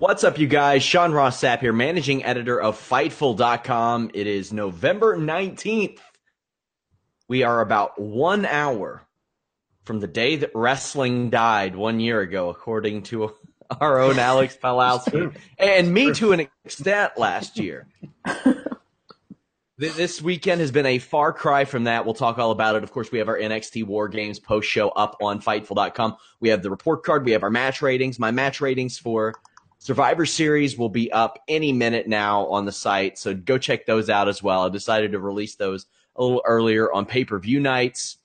What's up, you guys? Sean Ross Sapp here, managing editor of Fightful.com. It is November 19th. We are about one hour from the day that wrestling died one year ago, according to our own Alex Palowski, and me to an extent last year. This weekend has been a far cry from that. We'll talk all about it. Of course, we have our NXT War Games post show up on Fightful.com. We have the report card. We have our match ratings. My match ratings for Survivor Series will be up any minute now on the site. So go check those out as well. I decided to release those a little earlier on pay per view nights.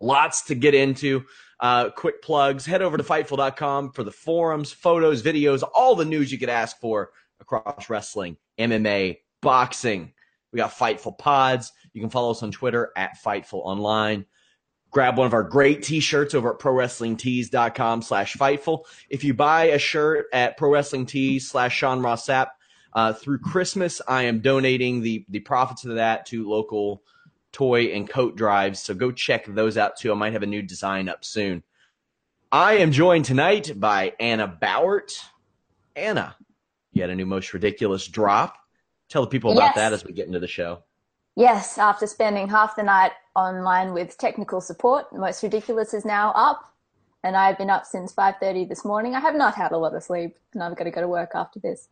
Lots to get into. Uh, quick plugs. Head over to Fightful.com for the forums, photos, videos, all the news you could ask for across wrestling, MMA, boxing. We got Fightful Pods. You can follow us on Twitter at Fightful Online. Grab one of our great t-shirts over at ProWrestlingTees.com slash Fightful. If you buy a shirt at Pro Wrestling Tees slash Sean Ross Sapp, uh, through Christmas, I am donating the, the profits of that to local toy and coat drives. So go check those out too. I might have a new design up soon. I am joined tonight by Anna Bauert. Anna, you had a new most ridiculous drop. Tell the people about Yes. that as we get into the show. Yes, after spending half the night online with technical support, Most Ridiculous is now up, and I've been up since 5:30 this morning. I have not had a lot of sleep, and I've got to go to work after this.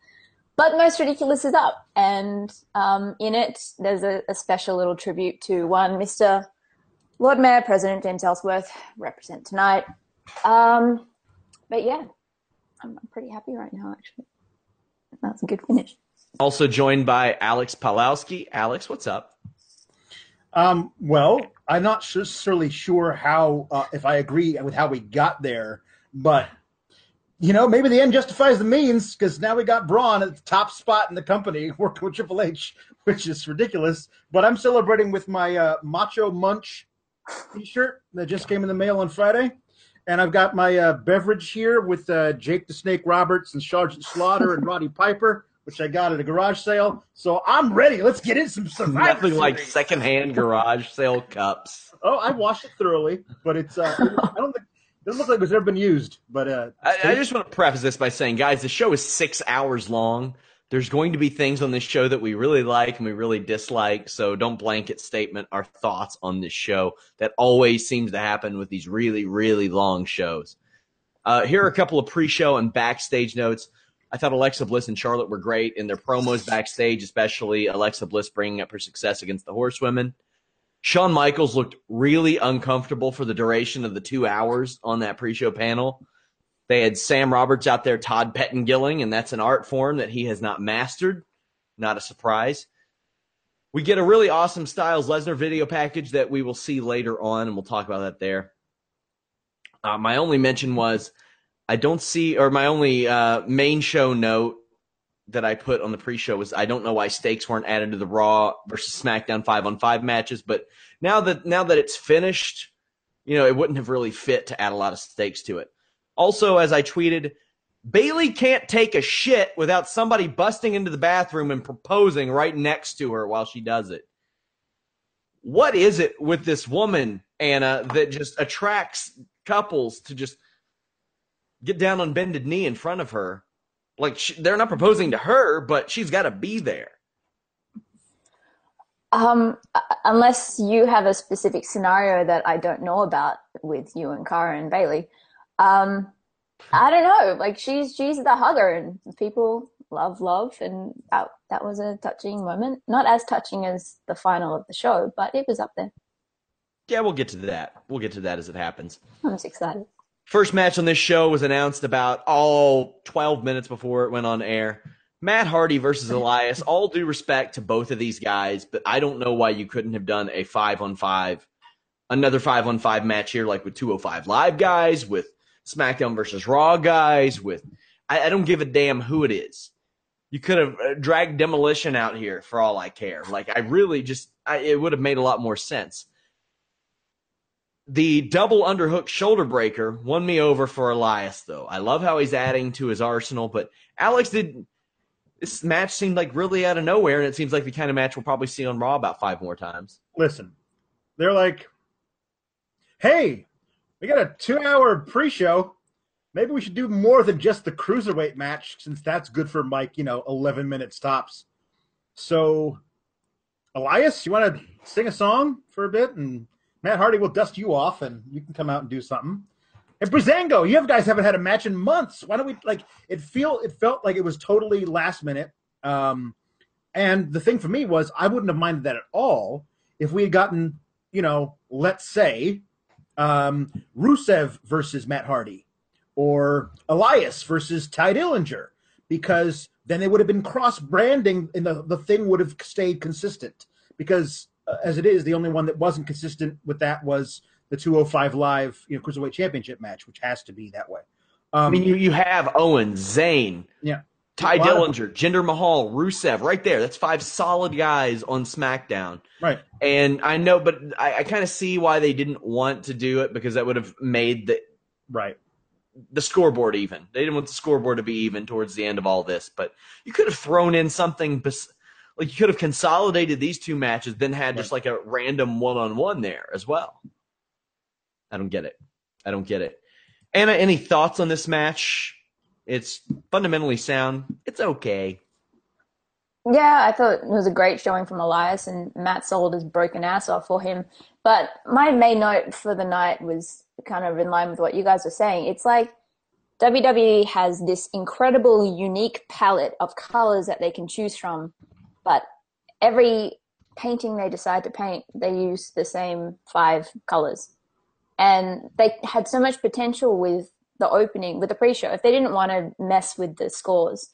But Most Ridiculous is up, and um, in it, there's a, a special little tribute to one Mr. Lord Mayor President James Ellsworth, represent tonight. Um, but yeah, I'm, I'm pretty happy right now, actually. That's a good finish. Also joined by Alex Palowski. Alex, what's up? Um, well, I'm not necessarily sure how, uh, if I agree with how we got there, but you know, maybe the end justifies the means because now we got Braun at the top spot in the company working with Triple H, which is ridiculous. But I'm celebrating with my uh, Macho Munch T-shirt that just came in the mail on Friday, and I've got my uh, beverage here with uh, Jake the Snake Roberts and Sergeant Slaughter and Roddy Piper, which I got at a garage sale. So I'm ready. Let's get in some Survivor Nothing like secondhand garage sale cups. Oh, I washed it thoroughly, but it's uh, I don't think it doesn't look like it's ever been used. But uh, I, I just want to preface this by saying, guys, the show is six hours long. There's going to be things on this show that we really like and we really dislike. So don't blanket statement our thoughts on this show. That always seems to happen with these really, really long shows. Uh, here are a couple of pre-show and backstage notes. I thought Alexa Bliss and Charlotte were great in their promos backstage, especially Alexa Bliss bringing up her success against the Horsewomen. Shawn Michaels looked really uncomfortable for the duration of the two hours on that pre-show panel. They had Sam Roberts out there, Todd Pettengilling, and that's an art form that he has not mastered. Not a surprise. We get a really awesome Styles Lesnar video package that we will see later on, and we'll talk about that there. Uh, my only mention was I don't see, or my only uh, main show note that I put on the pre-show was I don't know why stakes weren't added to the Raw versus SmackDown five on five matches, but now that now that it's finished, you know, it wouldn't have really fit to add a lot of stakes to it. Also, as I tweeted, Bayley can't take a shit without somebody busting into the bathroom and proposing right next to her while she does it. What is it with this woman, Anna, that just attracts couples to just get down on bended knee in front of her? Like she, they're not proposing to her, but she's got to be there. Um, unless you have a specific scenario that I don't know about with you and Cara and Bayley, Um, I don't know. Like she's she's the hugger, and people love love, and that that was a touching moment. Not as touching as the final of the show, but it was up there. Yeah, we'll get to that. We'll get to that as it happens. I'm just excited. First match on this show was announced about all 12 minutes before it went on air. Matt Hardy versus Elias. All due respect to both of these guys, but I don't know why you couldn't have done a five on five, another five on five match here, like with 205 Live guys, with SmackDown versus Raw guys, with I, I don't give a damn who it is. You could have uh, dragged Demolition out here for all I care. Like I really just, I, it would have made a lot more sense. The double underhook shoulder breaker won me over for Elias, though. I love how he's adding to his arsenal, but Alex did. This match seemed like really out of nowhere, and it seems like the kind of match we'll probably see on Raw about five more times. Listen, they're like, hey, we got a two hour pre show. Maybe we should do more than just the cruiserweight match since that's good for Mike, you know, 11 minute stops. So, Elias, you want to sing a song for a bit? And Matt Hardy will dust you off and you can come out and do something. And Breezango, you guys haven't had a match in months. Why don't we like it feel it felt like it was totally last minute. Um and the thing for me was I wouldn't have minded that at all if we had gotten, you know, let's say um, Rusev versus Matt Hardy or Elias versus Tye Dillinger because then they would have been cross branding and the, the thing would have stayed consistent because as it is the only one that wasn't consistent with that was the 205 live you know cruiserweight championship match which has to be that way um, I mean, you, you have Owen, Zayn, yeah, Tye Dillinger, Jinder Mahal, Rusev, right there. That's five solid guys on SmackDown. Right. And I know, but I, I kind of see why they didn't want to do it because that would have made the right the scoreboard even. They didn't want the scoreboard to be even towards the end of all this. But you could have thrown in something bes- like you could have consolidated these two matches, then had just like a random one on one there as well. I don't get it. I don't get it. Anna, any thoughts on this match? It's fundamentally sound. It's okay. Yeah, I thought it was a great showing from Elias, and Matt sold his broken ass off for him. But my main note for the night was kind of in line with what you guys were saying. It's like WWE has this incredible, unique palette of colors that they can choose from, but every painting they decide to paint, they use the same five colors. And they had so much potential with the opening, with the pre show. If they didn't want to mess with the scores,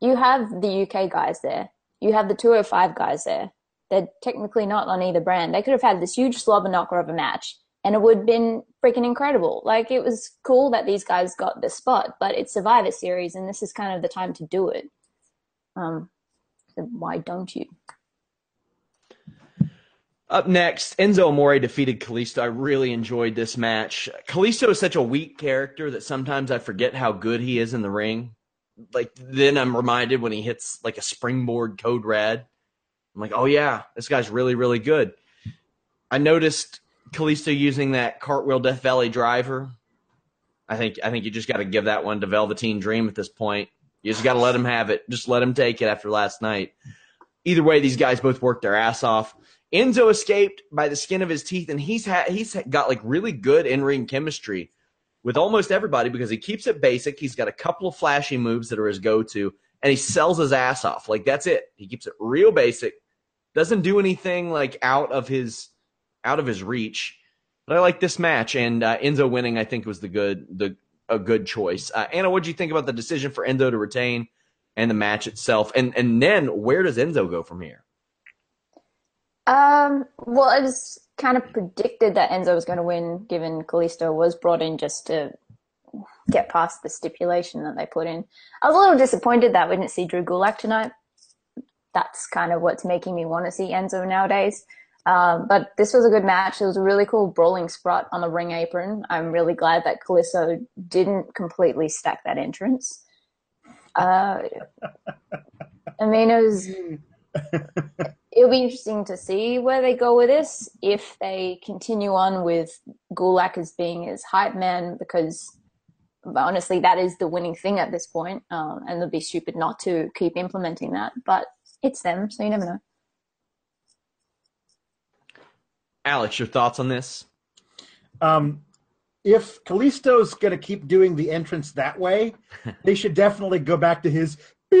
you have the UK guys there. You have the 205 guys there. They're technically not on either brand. They could have had this huge slobber knocker of a match and it would have been freaking incredible. Like it was cool that these guys got the spot, but it's Survivor Series and this is kind of the time to do it. Um, so why don't you? Up next, Enzo Amore defeated Kalisto. I really enjoyed this match. Kalisto is such a weak character that sometimes I forget how good he is in the ring like then I'm reminded when he hits like a springboard code red. I'm like, oh yeah, this guy's really really good. I noticed Kalisto using that cartwheel Death Valley driver. I think I think you just got to give that one to Velveteen Dream at this point. You just got to let him have it. Just let him take it after last night. Either way, these guys both worked their ass off. Enzo escaped by the skin of his teeth, and he's had he's got like really good in ring chemistry with almost everybody because he keeps it basic. He's got a couple of flashy moves that are his go to, and he sells his ass off. Like that's it. He keeps it real basic. Doesn't do anything like out of his out of his reach. But I like this match, and uh, Enzo winning, I think, was the good the a good choice. Uh, Anna, what do you think about the decision for Enzo to retain and the match itself? And and then where does Enzo go from here? Um, well, it was kind of predicted that Enzo was going to win, given Kalisto was brought in just to get past the stipulation that they put in. I was a little disappointed that we didn't see Drew Gulak tonight. That's kind of what's making me want to see Enzo nowadays. Um, but this was a good match. It was a really cool brawling spot on the ring apron. I'm really glad that Kalisto didn't completely stack that entrance. Uh, I mean, it was. It'll be interesting to see where they go with this. If they continue on with Gulak as being his hype man, because honestly, that is the winning thing at this point, um, and they'll be stupid not to keep implementing that. But it's them, so you never know. Alex, your thoughts on this? Um, if Kalisto's going to keep doing the entrance that way, they should definitely go back to his.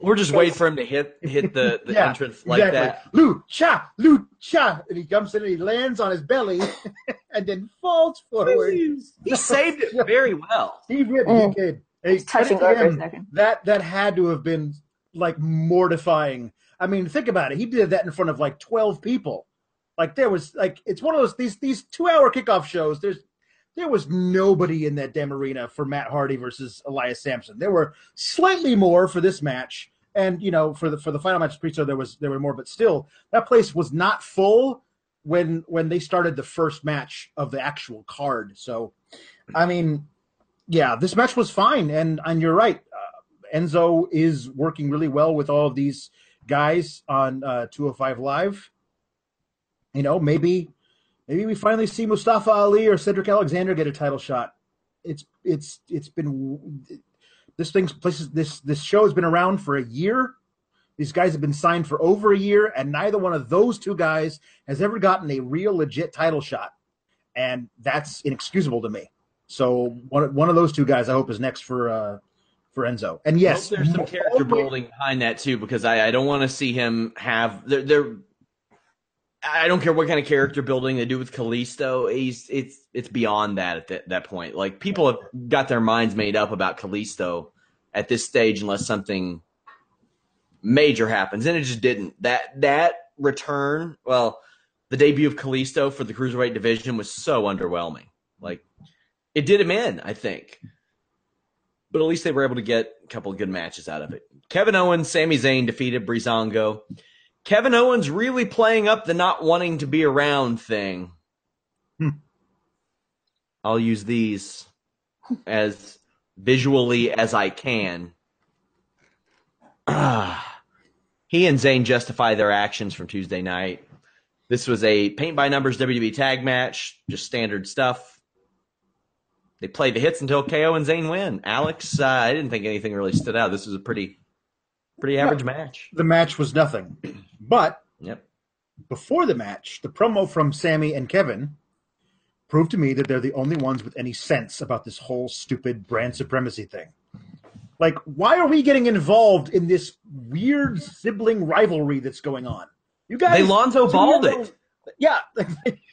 We're just waiting for him to hit hit the, the Yeah, entrance like exactly. that. Lucha, Lucha, and he comes in and he lands on his belly, and then falls forward. He saved it very well. He did. Mm. He did. Hey, touching credit to over a him. second. That that had to have been like mortifying. I mean, think about it. He did that in front of like twelve people. Like there was like it's one of those these these two hour kickoff shows. There's there was nobody in that damn arena for Matt Hardy versus Elias Samson. There were slightly more for this match, and you know for the for the final match pre-show there was there were more, but still that place was not full when when they started the first match of the actual card. So, I mean, yeah, this match was fine, and and you're right. Uh, Enzo is working really well with all of these guys on uh, 205 Live. You know, maybe maybe we finally see Mustafa Ali or Cedric Alexander get a title shot. It's it's it's been this thing's places this this show has been around for a year. These guys have been signed for over a year, and neither one of those two guys has ever gotten a real legit title shot, and that's inexcusable to me. So one one of those two guys, I hope, is next for uh, for Enzo. And yes, I hope there's some character building behind that too, because I, I don't want to see him have there. there I don't care what kind of character building they do with Kalisto. He's it's it's beyond that at that, that point. Like people have got their minds made up about Kalisto at this stage, unless something major happens, and it just didn't. That that return, well, the debut of Kalisto for the cruiserweight division was so underwhelming. Like it did him in, I think but at least they were able to get a couple of good matches out of it. Kevin Owens, Sami Zayn defeated Breezango. Kevin Owens really playing up the not wanting to be around thing. Hmm. I'll use these as visually as I can. He and Zayn justify their actions from Tuesday night. This was a paint by numbers WWE tag match, just standard stuff they play the hits until KO and Zayn win. Alex, uh, I didn't think anything really stood out. This was a pretty, pretty average match. the match was nothing, but Yep. before the match, the promo from Sami and Kevin proved to me that they're the only ones with any sense about this whole stupid brand supremacy thing. Like, why are we getting involved in this weird sibling rivalry that's going on? You guys, They Lonzo balled it. Yeah,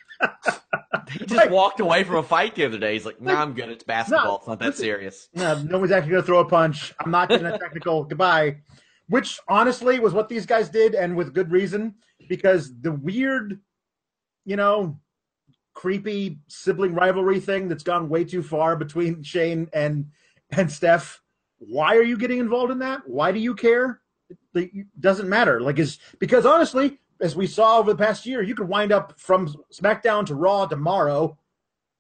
He just walked away from a fight the other day. He's like, "Nah, I'm good. It's basketball. It's not that serious." no, one's actually going to throw a punch. I'm not getting a technical goodbye, which honestly was what these guys did, and with good reason, because the weird, you know, creepy sibling rivalry thing that's gone way too far between Shane and and Steph. Why are you getting involved in that? Why do you care? It it doesn't matter. Like is because honestly, as we saw over the past year, you could wind up from SmackDown to Raw tomorrow,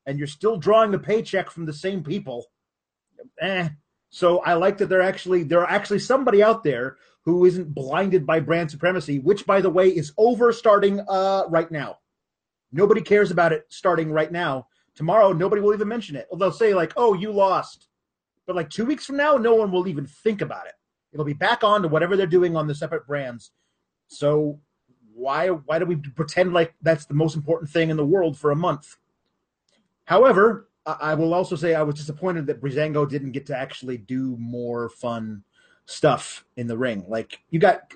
and you're still drawing the paycheck from the same people. Eh. So I like that they're actually there are actually somebody out there who isn't blinded by brand supremacy, which by the way is over starting uh right now. Nobody cares about it starting right now. Tomorrow, nobody will even mention it. They'll say like, "Oh, you lost," but like two weeks from now, no one will even think about it. It'll be back on to whatever they're doing on the separate brands. So why why do we pretend like that's the most important thing in the world for a month? However, I, I will also say I was disappointed that Breezango didn't get to actually do more fun stuff in the ring. Like you got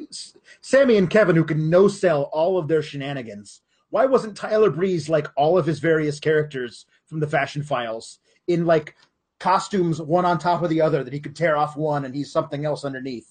Sami and Kevin who can no sell all of their shenanigans why wasn't Tyler Breeze like all of his various characters from the Fashion Files in like costumes one on top of the other that he could tear off one and he's something else underneath?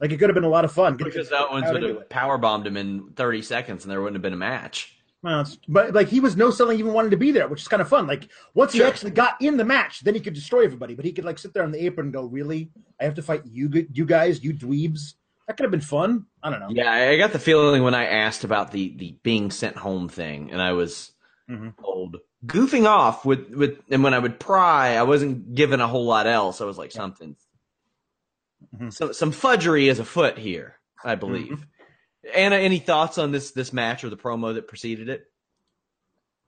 Like it could have been a lot of fun. Get Because that one would have power bombed him in 30 seconds and there wouldn't have been a match. Well, but like he was no selling even wanted to be there, which is kind of fun. Like once he actually got in the match, then he could destroy everybody. But he could like sit there on the apron and go, "Really? I have to fight you, you guys, you dweebs." That could have been fun. I don't know. Yeah, I got the feeling when I asked about the the being sent home thing, and I was Mhm. told goofing off with with, and when I would pry, I wasn't given a whole lot else. I was like something, Mhm. some some fudgery is afoot here, I believe. Mm-hmm. Anna, any thoughts on this this match or the promo that preceded it?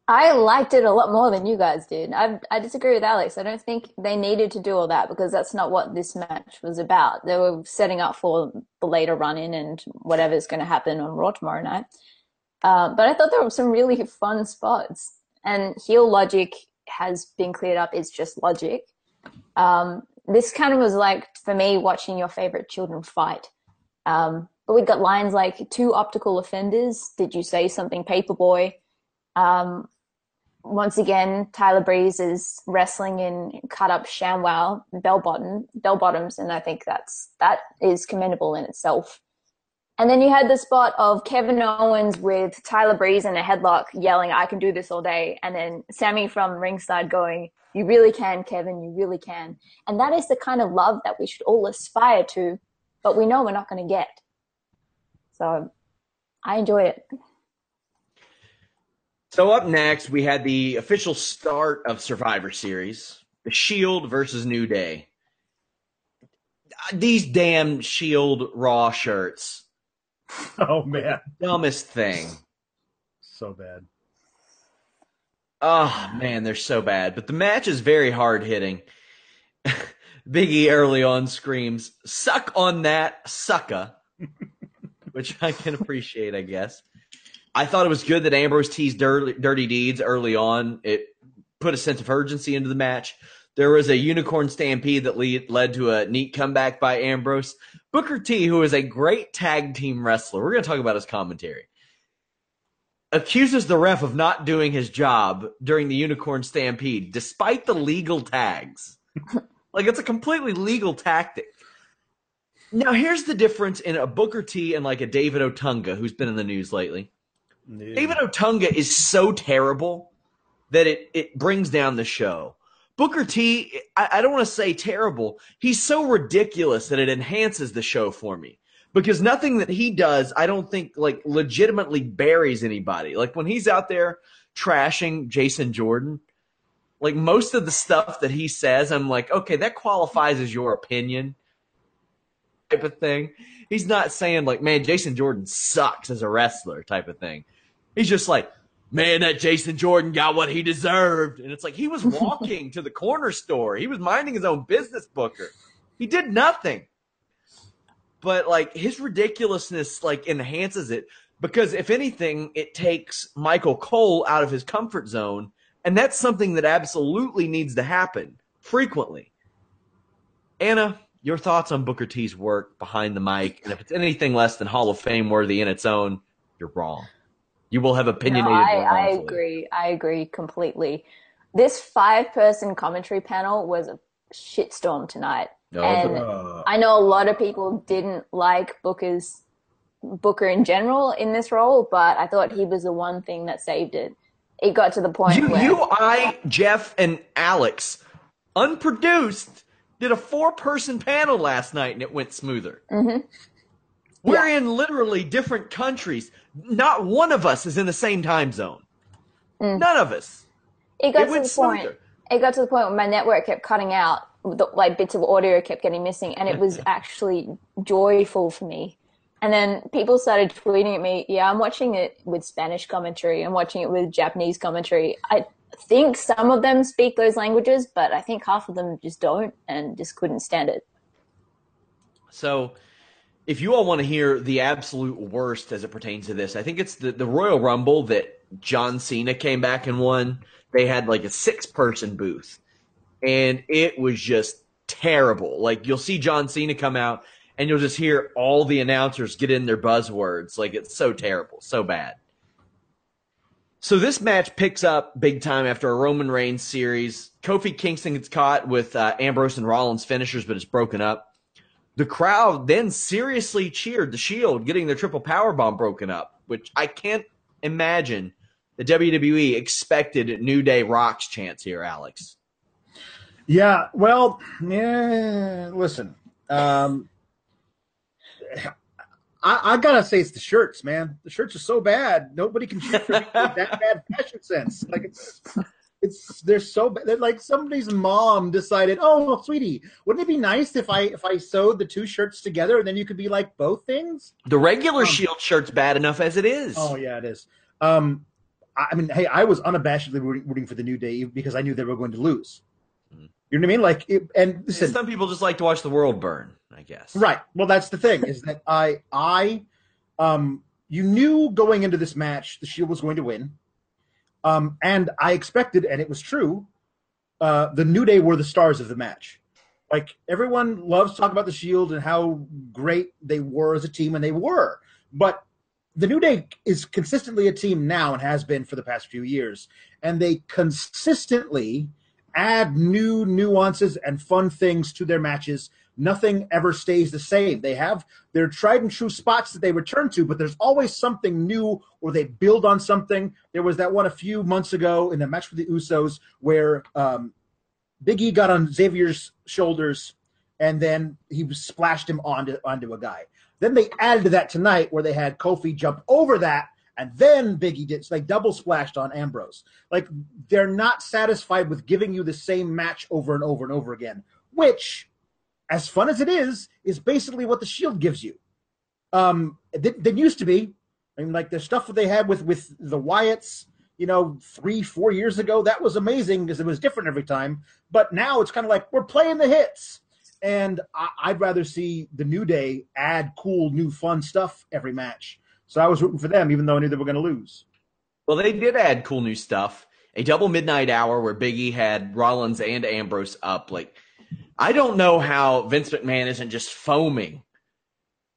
I liked it a lot more than you guys did. I I disagree with Alex. I don't think they needed to do all that because that's not what this match was about. They were setting up for the later run in and whatever's going to happen on Raw tomorrow night. Um, but I thought there were some really fun spots. And heel logic has been cleared up. It's just logic. Um, this kind of was like for me watching your favorite children fight. Um, but we got lines like two optical offenders. Did you say something, paperboy? Um, once again, Tyler Breeze is wrestling in cut up ShamWow bell bottom bell bottoms, and I think that's that is commendable in itself. And then you had the spot of Kevin Owens with Tyler Breeze in a headlock, yelling, "I can do this all day," and then Sami from ringside going, "You really can, Kevin. You really can." And that is the kind of love that we should all aspire to, but we know we're not going to get. So, I enjoy it. So up next, we had the official start of Survivor Series: The Shield versus New Day. These damn Shield Raw shirts, Oh man, dumbest thing. so bad. Oh man, they're so bad. But the match is very hard hitting. Biggie early on screams, "Suck on that, sucker," which I can appreciate, I guess. I thought it was good that Ambrose teased dirty, dirty deeds early on. It put a sense of urgency into the match. There was a unicorn stampede that lead, led to a neat comeback by Ambrose. Booker T, who is a great tag team wrestler, we're going to talk about his commentary accuses the ref of not doing his job during the unicorn stampede despite the legal tags. Like it's a completely legal tactic. Now here's the difference in a booker t and like a david otunga who's been in the news lately. David otunga is so terrible that it, it brings down the show booker t i, I don't want to say terrible he's so ridiculous that it enhances the show for me because nothing that he does, I don't think like legitimately buries anybody. Like when he's out there trashing Jason Jordan, like most of the stuff that he says, I'm like, okay, that qualifies as your opinion type of thing. He's not saying like, man, Jason Jordan sucks as a wrestler type of thing. He's just like, man, that Jason Jordan got what he deserved. And it's like he was walking to the corner store. He was minding his own business, Booker. He did nothing but like his ridiculousness like enhances it because if anything it takes michael cole out of his comfort zone and that's something that absolutely needs to happen frequently anna your thoughts on booker t's work behind the mic and if it's anything less than hall of fame worthy in its own you're wrong you will have opinionated No, I, I agree. I agree completely. This five person commentary panel was a shitstorm tonight. No, and Uh, I know a lot of people didn't like Booker's Booker in general in this role, but I thought he was the one thing that saved it. It got to the point You, where you, I, Jeff, and Alex, unproduced, did a four-person panel last night, and it went smoother. Mhm. We're in literally different countries. Not one of us is in the same time zone. Mm. None of us. it got it to the point. smoother. It got to the point where my network kept cutting out. The, like bits of audio kept getting missing, and it was actually joyful for me. And then people started tweeting at me, "Yeah, I'm watching it with Spanish commentary. I'm watching it with Japanese commentary. I think some of them speak those languages, but I think half of them just don't, and just couldn't stand it." So, if you all want to hear the absolute worst as it pertains to this, I think it's the, the Royal Rumble that John Cena came back and won. They had like a six person booth, and it was just terrible. Like, you'll see John Cena come out, and you'll just hear all the announcers get in their buzzwords. Like, it's so terrible, so bad. So this match picks up big time after a Roman Reigns series. Kofi Kingston gets caught with uh, Ambrose and Rollins finishers, but it's broken up. The crowd then seriously cheered the Shield getting their triple power bomb broken up, which I can't imagine the WWE expected New Day rocks chance here, Alex. Yeah, well, yeah. Listen, um, I, I, gotta say it's the shirts, man. The shirts are so bad. Nobody can shoot for that bad fashion sense. Like it's, it's they're so bad. Like somebody's mom decided, oh, sweetie, wouldn't it be nice if I if I sewed the two shirts together and then you could be like both things? The regular um, Shield shirt's bad enough as it is. Oh yeah, it is. Um, I mean, hey, I was unabashedly rooting for the New Day because I knew they were going to lose. Mm-hmm. You know what I mean? Like, it, and listen, some people just like to watch the world burn. I guess. Right. Well, that's the thing is that I, I, um, you knew going into this match the Shield was going to win, um, and I expected, and it was true. Uh, the New Day were the stars of the match. Like everyone loves to talk about the Shield and how great they were as a team, and they were. But the New Day is consistently a team now and has been for the past few years, and they consistently add new nuances and fun things to their matches. Nothing ever stays the same. They have their tried and true spots that they return to, but there's always something new or they build on something. There was that one a few months ago in the match with the Usos where um, Big E got on Xavier's shoulders and then he splashed him onto onto a guy. Then they added to that tonight where they had Kofi jump over that and then Biggie did They double splashed on Ambrose. Like they're not satisfied with giving you the same match over and over and over again, which, as fun as it is, is basically what the Shield gives you. Um, that used to be. I mean, like the stuff that they had with with the Wyatts, you know, three four years ago, that was amazing because it was different every time. But now it's kind of like we're playing the hits. And I, would rather see the New Day add cool, new, fun stuff every match. So I was rooting for them, even though I knew they were going to lose. Well, they did add cool new stuff. A double midnight hour where Biggie had Rollins and Ambrose up. Like, I don't know how Vince McMahon isn't just foaming,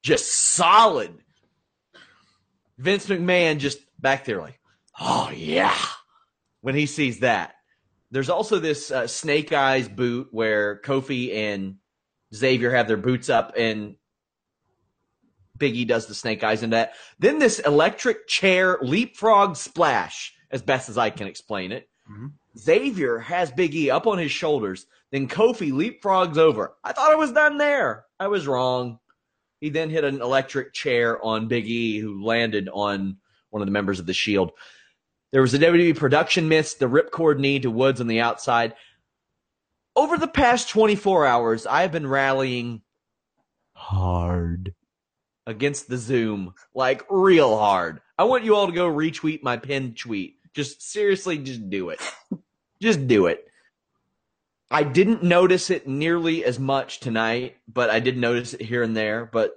just solid. Vince McMahon just back there, like, oh yeah, when he sees that. There's also this uh, Snake Eyes boot where Kofi and Xavier have their boots up and Biggie does the snake eyes into that. Then this electric chair leapfrog splash, as best as I can explain it. Mm-hmm. Xavier has Biggie up on his shoulders. Then Kofi leapfrogs over. I thought it was done there. I was wrong. He then hit an electric chair on Big E, who landed on one of the members of the Shield. There was a WWE production miss, the ripcord knee to Woods on the outside over the past 24 hours, I have been rallying hard against the Zoom, like real hard. I want you all to go retweet my pinned tweet. Just seriously, just do it. just do it. I didn't notice it nearly as much tonight, but I did notice it here and there. But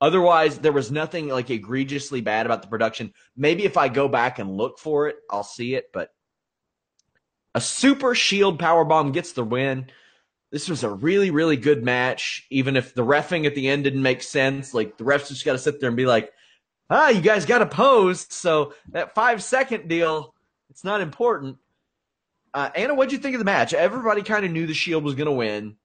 otherwise, there was nothing like egregiously bad about the production. Maybe if I go back and look for it, I'll see it. But a super shield power bomb gets the win. This was a really, really good match. Even if the refing at the end didn't make sense, like the refs just got to sit there and be like, "Ah, you guys got to pose." So that five second deal, it's not important. Uh, Anna, what'd you think of the match? Everybody kind of knew the Shield was going to win,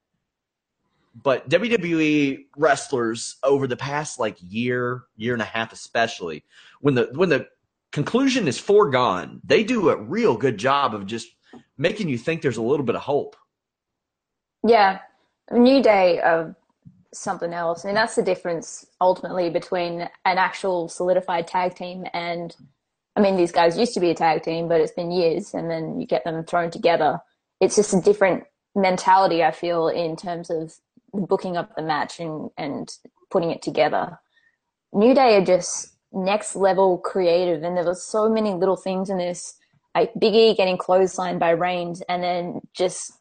but WWE wrestlers over the past like year, year and a half, especially when the when the conclusion is foregone, they do a real good job of just making you think there's a little bit of hope. Yeah, New Day of something else. Mean, that's the difference ultimately between an actual solidified tag team and, I mean, these guys used to be a tag team, but it's been years, and then you get them thrown together. It's just a different mentality, I feel, in terms of booking up the match and, and putting it together. New Day are just next level creative, and there were so many little things in this like Big E getting clotheslined by Reigns and then just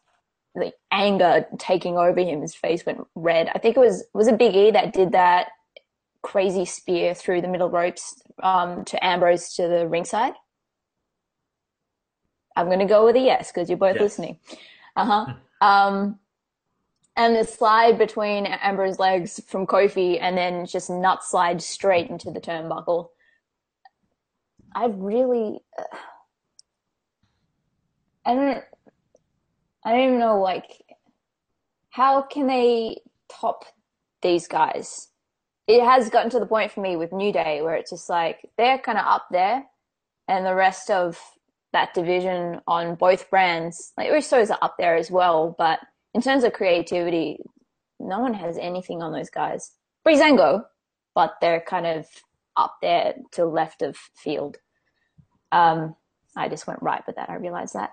the anger taking over him. His face went red. I think it was was it Big E that did that crazy spear through the middle ropes um, to Ambrose to the ringside. I'm going to go with a yes because you're both yes. listening. Uh huh. um, and the slide between Ambrose's legs from Kofi, and then just nut slide straight into the turnbuckle I really, uh, I don't, I don't even know, like, how can they top these guys? It has gotten to the point for me with New Day where it's just like they're kind of up there, and the rest of that division on both brands, like Usos are up there as well, but in terms of creativity, no one has anything on those guys. Breezango, but they're kind of up there to left of field. Um, I just went right with that. I realized that.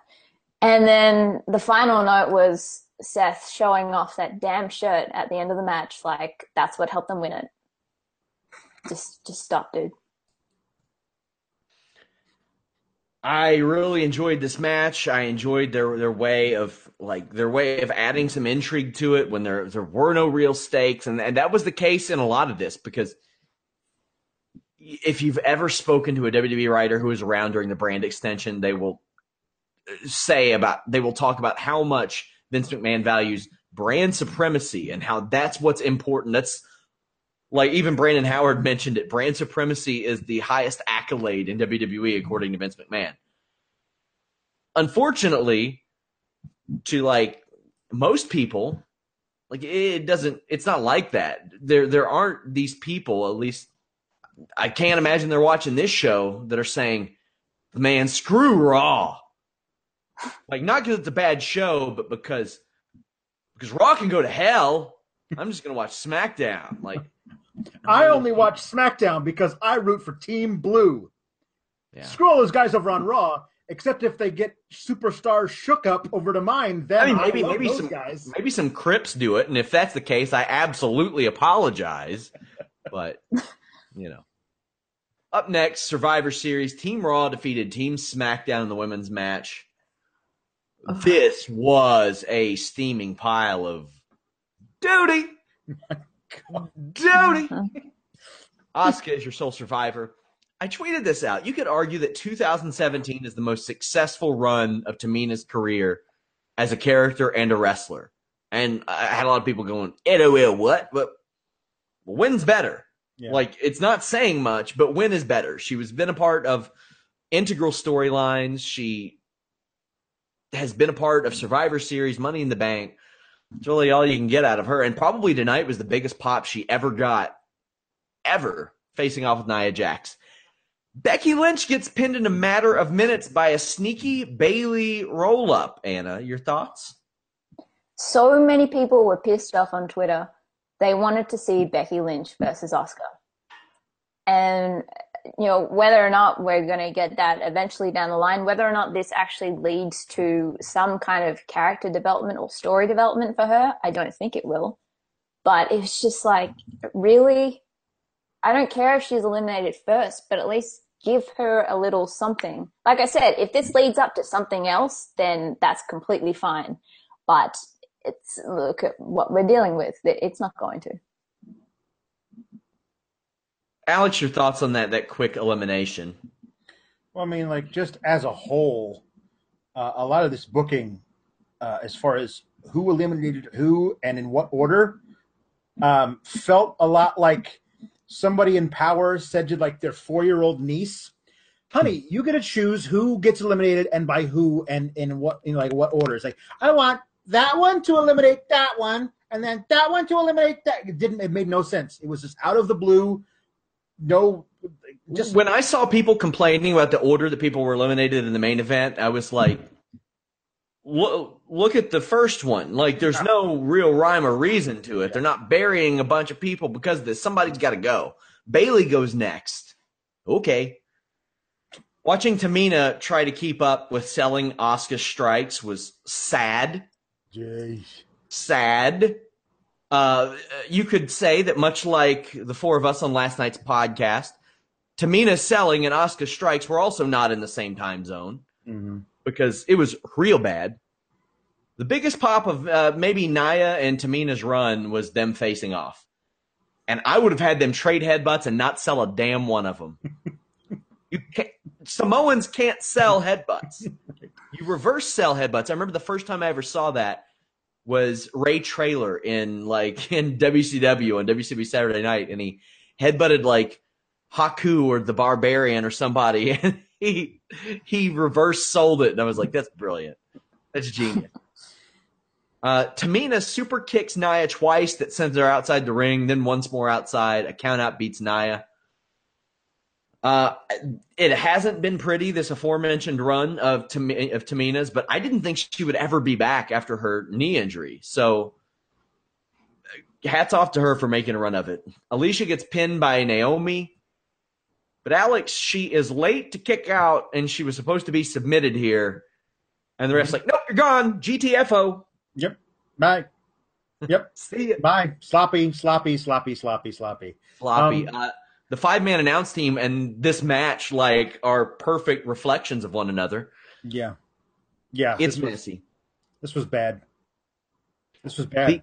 And then the final note was Seth showing off that damn shirt at the end of the match. Like that's what helped them win it. Just, just stop, dude. I really enjoyed this match. I enjoyed their their way of like their way of adding some intrigue to it when there there were no real stakes, and and that was the case in a lot of this because if you've ever spoken to a WWE writer who was around during the brand extension, they will say about they will talk about how much Vince McMahon values brand supremacy and how that's what's important. That's like even Brandon Howard mentioned it. Brand supremacy is the highest accolade in WWE according to Vince McMahon. Unfortunately, to like most people, like it doesn't it's not like that. There there aren't these people, at least I can't imagine they're watching this show that are saying, "Man, screw Raw." Like not because it's a bad show, but because because Raw can go to hell. I'm just gonna watch SmackDown. Like I only watch SmackDown because I root for Team Blue. Yeah. Screw all those guys over on Raw, except if they get superstars shook up over to mine. Then I mean, maybe I maybe some guys. maybe some Crips do it, and if that's the case, I absolutely apologize. But you know. Up next, Survivor Series. Team Raw defeated Team SmackDown in the women's match. This was a steaming pile of duty. duty. Uh-huh. Asuka is your sole survivor. I tweeted this out. You could argue that 2017 is the most successful run of Tamina's career as a character and a wrestler. And I had a lot of people going, LOL, what? But when's better? Yeah. Like it's not saying much, but when is better? She was been a part of integral storylines. She has been a part of Survivor Series, Money in the Bank. It's really all you can get out of her. And probably tonight was the biggest pop she ever got, ever facing off with Nia Jax. Becky Lynch gets pinned in a matter of minutes by a sneaky Bayley roll up. Anna, your thoughts? So many people were pissed off on Twitter they wanted to see Becky Lynch versus Asuka. And, you know, whether or not we're going to get that eventually down the line, whether or not this actually leads to some kind of character development or story development for her, I don't think it will. But it's just like, really? I don't care if she's eliminated first, but at least give her a little something. Like I said, if this leads up to something else, then that's completely fine. But it's look at what we're dealing with. It's not going to. Alex, your thoughts on that that quick elimination? Well, I mean, like just as a whole, uh, a lot of this booking, uh, as far as who eliminated who and in what order, um, felt a lot like somebody in power said to like their four year old niece, "Honey, you get to choose who gets eliminated and by who and in what in like what order." It's like I want that one to eliminate that one, and then that one to eliminate that. It didn't. It made no sense. It was just out of the blue. No, just when I saw people complaining about the order that people were eliminated in the main event, I was like, look, look at the first one. Like, there's no real rhyme or reason to it. They're not burying a bunch of people because this. Somebody's got to go. Bayley goes next. Okay. Watching Tamina try to keep up with selling Asuka strikes was sad. Jeez. Sad. Uh, you could say that much like the four of us on last night's podcast, Tamina selling and Asuka strikes were also not in the same time zone mm-hmm. because it was real bad. The biggest pop of uh, maybe Nia and Tamina's run was them facing off. And I would have had them trade headbutts and not sell a damn one of them. you can't, Samoans can't sell headbutts. You reverse sell headbutts. I remember the first time I ever saw that was Ray Traylor in like in WCW on WCW Saturday Night, and he headbutted like Haku or the Barbarian or somebody, and he he reverse sold it, and I was like, that's brilliant. That's genius. Uh, Tamina super kicks Nia twice, that sends her outside the ring. Then once more outside, a count out beats Nia. Uh, it hasn't been pretty this aforementioned run of Tam- of Tamina's, but I didn't think she would ever be back after her knee injury. So, hats off to her for making a run of it. Alicia gets pinned by Naomi, but Alex, she is late to kick out, and she was supposed to be submitted here, and the ref's like, "Nope, you're gone, GTFO." Yep. Bye. Yep. See you. Bye. Sloppy, sloppy, sloppy, sloppy, sloppy. Floppy. Um, uh, the five man announce team and this match like are perfect reflections of one another. Yeah. Yeah. It's this was, messy. this was bad. This was bad. The-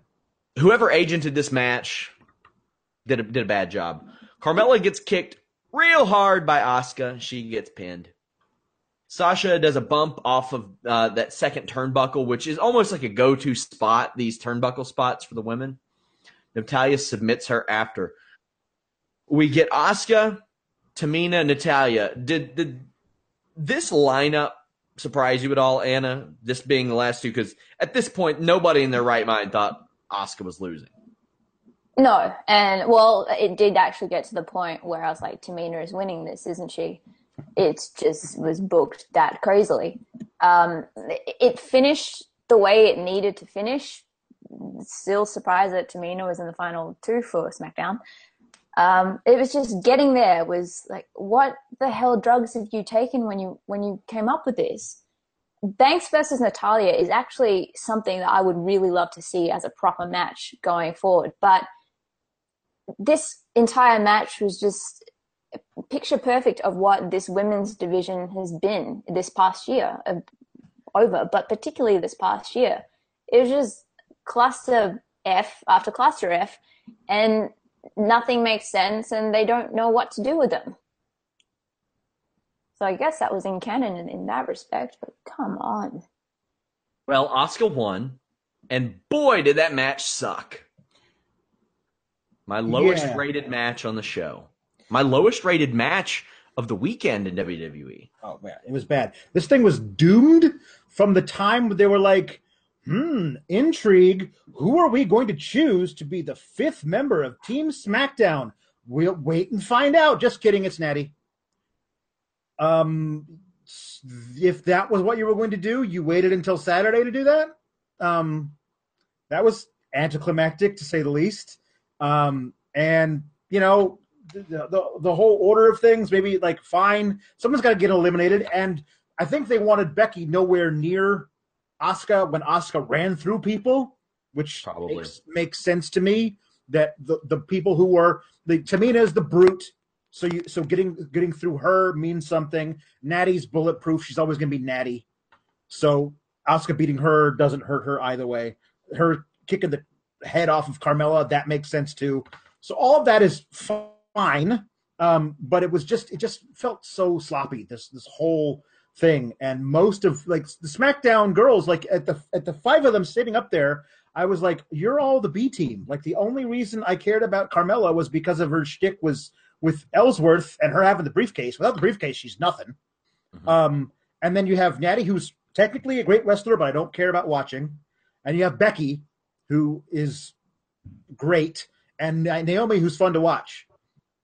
whoever agented this match did a, did a bad job. Carmella gets kicked real hard by Asuka. She gets pinned. Sasha does a bump off of uh, that second turnbuckle, which is almost like a go-to spot. These turnbuckle spots for the women. Natalya submits her after. We get Asuka, Tamina, Natalya. Did did this lineup surprise you at all, Anna? This being the last two, because at this point, nobody in their right mind thought Asuka was losing. No, and well, it did actually get to the point where I was like, Tamina is winning this, isn't she? It just was booked that crazily. Um, it finished the way it needed to finish. Still surprised that Tamina was in the final two for SmackDown. Um, it was just getting there was like, what the hell drugs have you taken when you when you came up with this? Banks versus Natalya is actually something that I would really love to see as a proper match going forward. But this entire match was just picture perfect of what this women's division has been this past year uh, over, but particularly this past year. It was just cluster F after cluster F, and nothing makes sense, and they don't know what to do with them. So I guess that was in canon in, in that respect, but come on. Well, Asuka won, and boy, did that match suck. My lowest Yeah. rated match on the show. My lowest rated match of the weekend in. WWE. Oh man, it was bad. This thing was doomed from the time they were like, "Hmm, intrigue. Who are we going to choose to be the fifth member of Team SmackDown?" We'll wait and find out. Just kidding, it's Natty. Um, if that was what you were going to do, you waited until Saturday to do that. Um, that was anticlimactic to say the least. Um, and you know, the, the the whole order of things, maybe like fine, someone's got to get eliminated, and I think they wanted Becky nowhere near Asuka when Asuka ran through people, which Probably. makes, makes sense to me. That the the people who were the Tamina is the brute, so you so getting getting through her means something. Natty's bulletproof; she's always going to be Natty. So Asuka beating her doesn't hurt her either way. Her kicking the head off of Carmella that makes sense too. So all of that is fine, um, but it was just it just felt so sloppy. This this whole thing, and most of like the SmackDown girls, like at the at the five of them sitting up there, I was like, you're all the B team. Like the only reason I cared about Carmella was because of her shtick was with Ellsworth and her having the briefcase. Without the briefcase, she's nothing. Mhm. Um, and then you have Natty, who's technically a great wrestler, but I don't care about watching. And you have Becky, who is great, and Naomi, who's fun to watch.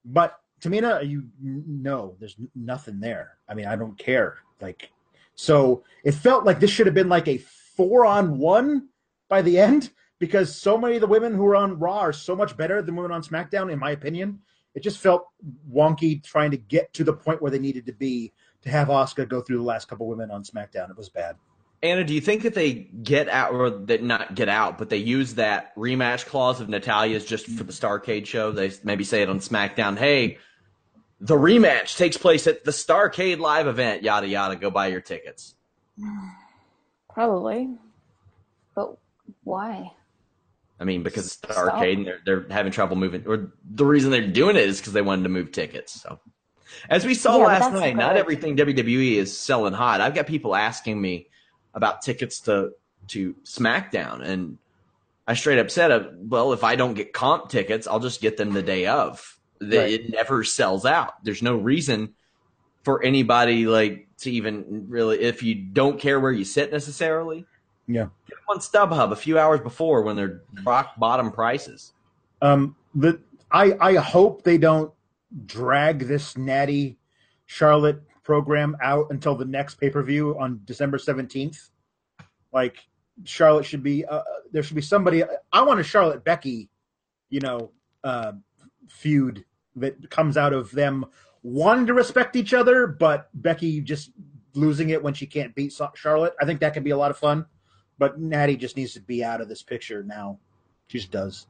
But Tamina, you no, there's nothing there. I mean, I don't care. Like, so it felt like this should have been like a four on one by the end because so many of the women who are on Raw are so much better than women on SmackDown, in my opinion. It just felt wonky trying to get to the point where they needed to be to have Asuka go through the last couple women on SmackDown. It was bad. Anna, do you think that they get out, or that not get out, but they use that rematch clause of Natalya's just for the Starcade show? They maybe say it on SmackDown. Hey, the rematch takes place at the Starcade live event. Yada yada. Go buy your tickets. Probably. But why? I mean, because it's Starcade and they're they're having trouble moving, or the reason they're doing it is because they wanted to move tickets. So, as we saw Yeah, last night, not everything WWE is selling hot. I've got people asking me about tickets to to SmackDown, and I straight up said, uh, "Well, if I don't get comp tickets, I'll just get them the day of." That Right. it never sells out. There's no reason for anybody like to even really if you don't care where you sit necessarily. Yeah. Get them on StubHub a few hours before when they're rock bottom prices. Um, the I I hope they don't drag this natty Charlotte program out until the next pay per view on December seventeenth. Like Charlotte should be uh, there should be somebody. I want a Charlotte Becky, you know, uh, feud that comes out of them wanting to respect each other, but Becky just losing it when she can't beat Charlotte. I think that could be a lot of fun. But Natty just needs to be out of this picture now. She just does.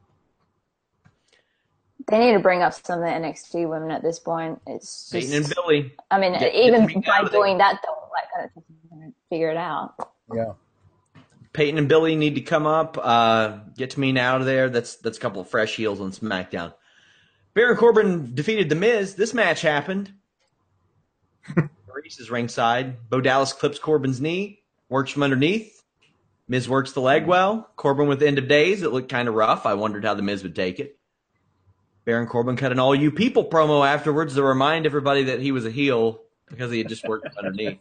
They need to bring up some of the NXT women at this point. It's just, Peyton and Billie. I mean, Get- even get by out of there. doing that, they'll like kind of take a minute to figure it out. Yeah. Peyton and Billie need to come up. Uh, get to me out of there. That's that's a couple of fresh heels on SmackDown. Baron Corbin defeated The Miz. This match happened. Maryse is ringside. Bo Dallas clips Corbin's knee, works from underneath. Miz works the leg well. Corbin with the end of days. It looked kind of rough. I wondered how The Miz would take it. Baron Corbin cut an all you people promo afterwards to remind everybody that he was a heel because he had just worked underneath.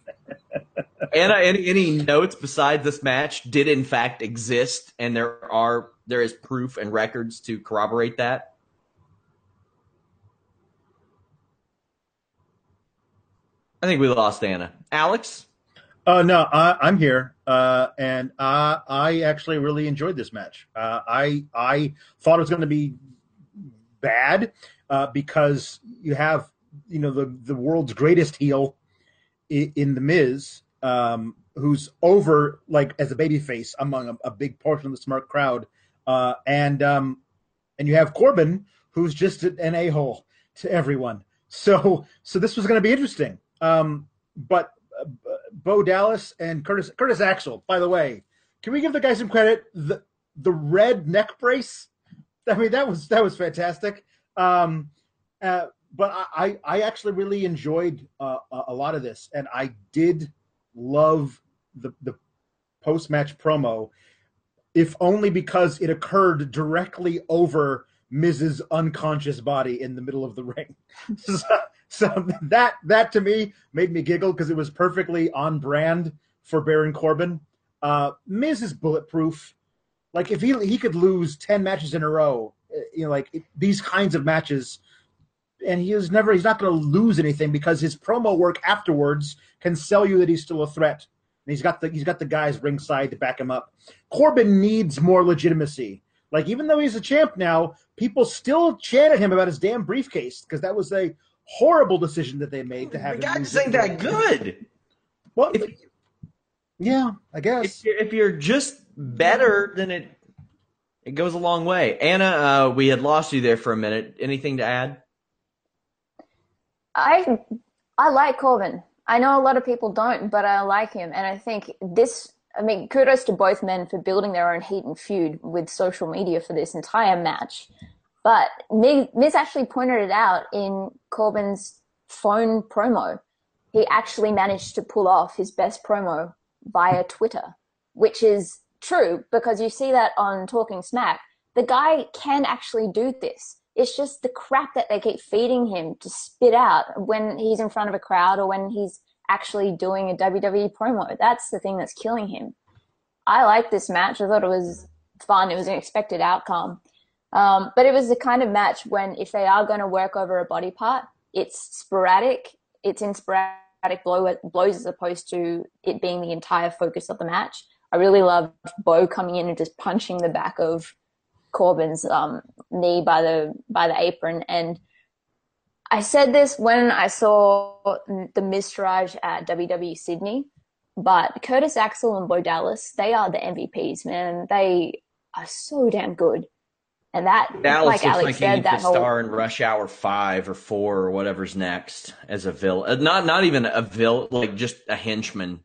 Anna, any, any notes besides this match did in fact exist, and there are there is proof and records to corroborate that. I think we lost Anna. Alex, Uh, no, I, I'm here, uh, and I actually really enjoyed this match. Uh, I I thought it was going to be bad uh, because you have you know the the world's greatest heel in, in the Miz, um, who's over like as a babyface among a, a big portion of the smart crowd, uh, and um, and you have Corbin, who's just an a hole to everyone. So so this was going to be interesting. Um, but uh, Bo Dallas and Curtis Curtis Axel. By the way, can we give the guy some credit? The the red neck brace. I mean, that was that was fantastic. Um, uh, but I I actually really enjoyed uh, a lot of this, and I did love the the post match promo, if only because it occurred directly over Miz's unconscious body in the middle of the ring. so, so that that to me made me giggle because it was perfectly on brand for Baron Corbin. Uh, Miz is bulletproof. Like if he he could lose ten matches in a row, uh, you know, like it, these kinds of matches, and he is never he's not going to lose anything because his promo work afterwards can sell you that he's still a threat. And he's got the he's got the guys ringside to back him up. Corbin needs more legitimacy. Like even though he's a champ now, people still chant at him about his damn briefcase because that was a horrible decision that they made to have. the him guy ain't that good. Well, If- yeah, I If guess. you're, if you're just better, then it it goes a long way. Anna, uh, we had lost you there for a minute. Anything to add? I I like Corbin. I know a lot of people don't, but I like him, and I think this. I mean, kudos to both men for building their own heat and feud with social media for this entire match. But Mi- Miz actually pointed it out in Corbin's phone promo. He actually managed to pull off his best promo via Twitter, which is true because you see that on Talking Smack. The guy can actually do this. It's just the crap that they keep feeding him to spit out when he's in front of a crowd or when he's actually doing a WWE promo. That's the thing that's killing him. I like this match. I thought it was fun. It was an expected outcome. Um, but it was the kind of match when if they are going to work over a body part, it's sporadic. It's in sporadic blow, blows as opposed to it being the entire focus of the match. I really loved Bo coming in and just punching the back of Corbin's um, knee by the by the apron. And I said this when I saw the Miztourage at WWE Sydney, but Curtis Axel and Bo Dallas, they are the MVPs, man. They are so damn good. And that, Dallas like looks Alex like he said, needs that to whole star in Rush Hour Five or Four or whatever's next as a villain. Uh, Not not even a villain, like just a henchman.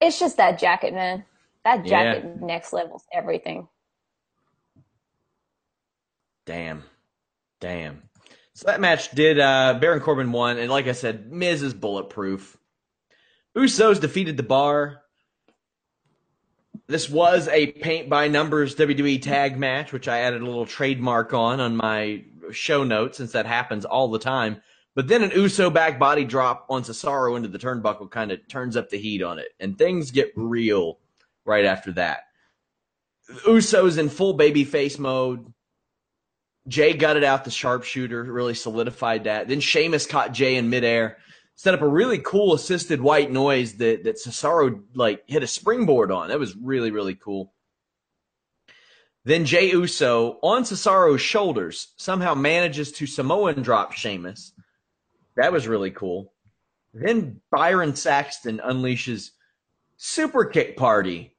it's just that jacket, man. That Yeah. jacket next levels everything. Damn, damn. So that match did. uh Baron Corbin won, and like I said, Miz is bulletproof. Usos defeated the Bar. This was a paint by numbers WWE tag match, which I added a little trademark on on my show note since that happens all the time. But then an Uso back body drop on Cesaro into the turnbuckle kind of turns up the heat on it, and things get real right after that. Usos in full baby face mode. Jay gutted out the sharpshooter, really solidified that. Then Sheamus caught Jay in midair, set up a really cool assisted white noise that that Cesaro like hit a springboard on. That was really really cool. Then Jay Uso on Cesaro's shoulders somehow manages to Samoan drop Sheamus. That was really cool. Then Byron Saxton unleashes super kick party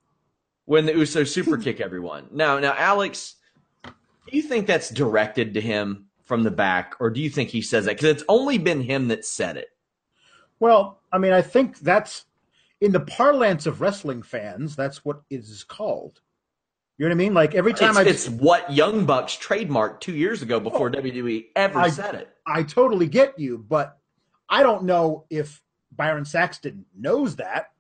when the Uso super kick everyone. Now, now, Alex, do you think that's directed to him from the back, or do you think he says that because it's only been him that said it? Well, I mean, I think that's in the parlance of wrestling fans. That's what it is called. You know what I mean? Like every time it's, I, it's what Young Bucks trademarked two years ago before oh, WWE ever I, said it. I totally get you, but I don't know if Byron Saxton knows that.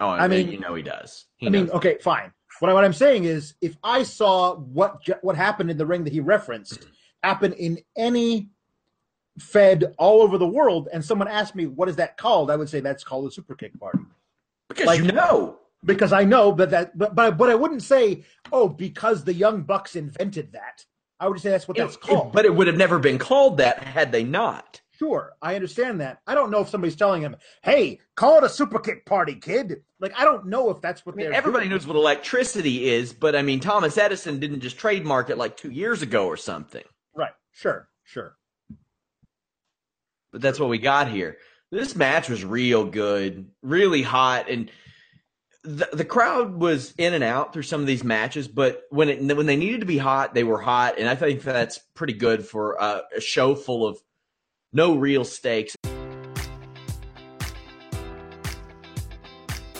Oh, I, I mean, you know he does. He I mean, okay, fine. What, I, what I'm saying is, if I saw what what happened in the ring that he referenced happen in any fed all over the world, and someone asked me what is that called, I would say that's called a super kick party. Because like, you know, because I know, but that, but but but I wouldn't say, oh, because the Young Bucks invented that. I would say that's what it, that's called. It, but it would have never been called that had they not. Sure, I understand that. I don't know if somebody's telling him, "Hey, call it a super kick party, kid." Like, I don't know if that's what I mean, they're. Everybody doing. knows what electricity is, but I mean, Thomas Edison didn't just trademark it like two years ago or something. Right. Sure. Sure. But that's what we got here. This match was real good, really hot, and the, the crowd was in and out through some of these matches, but when it when they needed to be hot, they were hot, and I think that's pretty good for a show full of no real stakes.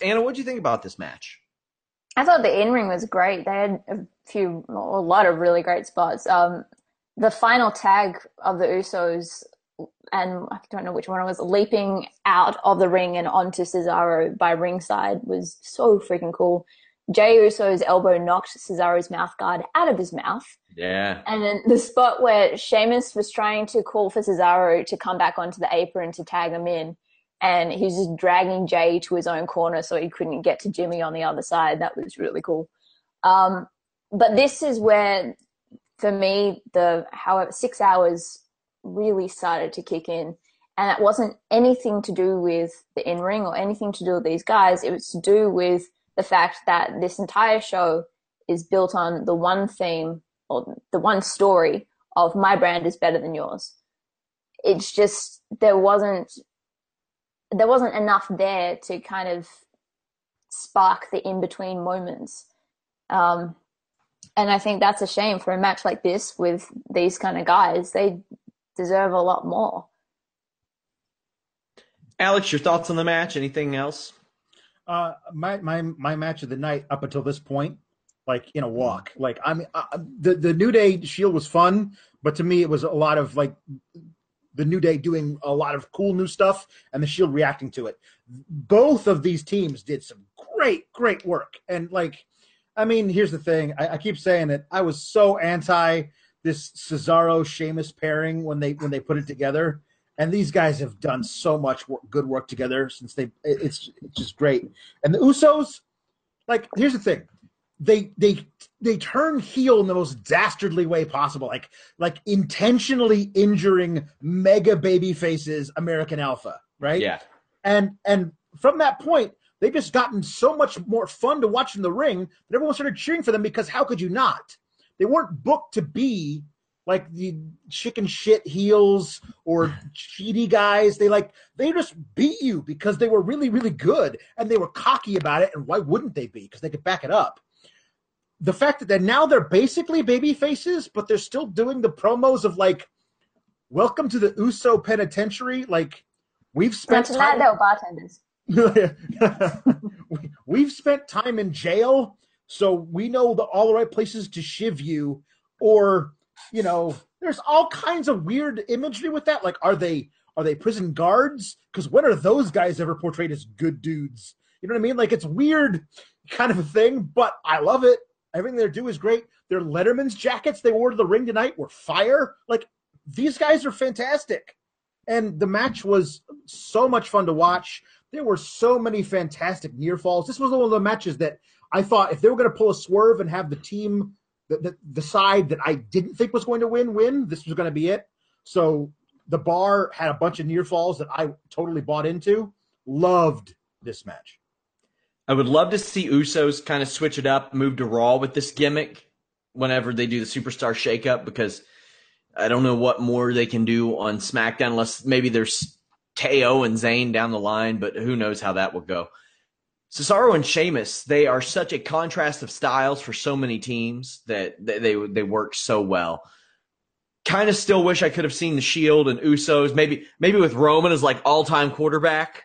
Anna, what do you think about this match? I thought the in ring was great. They had a few, a lot of really great spots. Um, the final tag of the Usos, and I don't know which one it was, leaping out of the ring and onto Cesaro by ringside was so freaking cool. Jay Uso's elbow knocked Cesaro's mouth guard out of his mouth. Yeah. And then the spot where Sheamus was trying to call for Cesaro to come back onto the apron to tag him in and he's just dragging Jay to his own corner so he couldn't get to Jimmy on the other side. That was really cool. Um, but this is where, for me, the however six hours really started to kick in, and it wasn't anything to do with the in ring or anything to do with these guys. It was to do with the fact that this entire show is built on the one theme or the one story of my brand is better than yours. It's just there wasn't there wasn't enough there to kind of spark the in between moments. Um, and I think that's a shame for a match like this with these kind of guys. They deserve a lot more. Alex, your thoughts on the match? Anything else? Uh, my my my match of the night up until this point, like in a walk. Like I mean, uh, the the New Day Shield was fun, but to me it was a lot of like the New Day doing a lot of cool new stuff and the Shield reacting to it. Both of these teams did some great, great work. And like, I mean, here's the thing. I, I keep saying that I was so anti this Cesaro Sheamus pairing when they when they put it together. And these guys have done so much work, good work together since they. It's it's just great. And the Usos, like, here's the thing they they they turn heel in the most dastardly way possible, like like intentionally injuring mega baby faces American Alpha, right? Yeah. And and from that point, they've just gotten so much more fun to watch in the ring that everyone started cheering for them because how could you not? They weren't booked to be like the chicken shit heels or cheaty guys. They like they just beat you because they were really really good and they were cocky about it. And why wouldn't they be? Because they could back it up the fact that now they're basically baby faces, but they're still doing the promos of like, "Welcome to the USO Penitentiary." Like, we've spent time. bartenders. we've spent time in jail, so we know the all the right places to shiv you. Or, you know, there's all kinds of weird imagery with that. Like, are they are they prison guards? Because when are those guys ever portrayed as good dudes? You know what I mean? Like, it's weird kind of a thing, but I love it. Everything they do is great. Their Letterman's jackets they wore to the ring tonight were fire. Like these guys are fantastic. And the match was so much fun to watch. There were so many fantastic near falls. This was one of the matches that I thought if they were going to pull a swerve and have the team, the, the, the side that I didn't think was going to win, win, this was going to be it. So the bar had a bunch of near falls that I totally bought into. Loved this match. I would love to see Usos kind of switch it up, move to Raw with this gimmick whenever they do the superstar shakeup because I don't know what more they can do on SmackDown unless maybe there's Teo and Zayn down the line, but who knows how that will go. Cesaro and Sheamus, they are such a contrast of styles for so many teams that they they, they work so well. Kind of still wish I could have seen the Shield and Usos, maybe maybe with Roman as like all time quarterback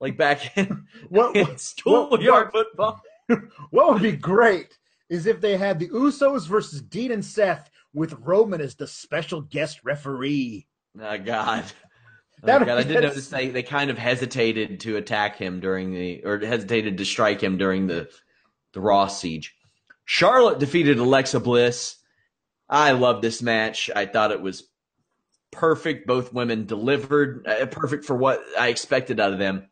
like back in, what, in schoolyard football. what would be great is if they had the Usos versus Dean and Seth with Roman as the special guest referee. Oh God. Oh, God. I did notice they, they kind of hesitated to attack him during the or hesitated to strike him during the the Raw siege. Charlotte defeated Alexa Bliss. I love this match. I thought it was perfect. Both women delivered uh, perfect for what I expected out of them.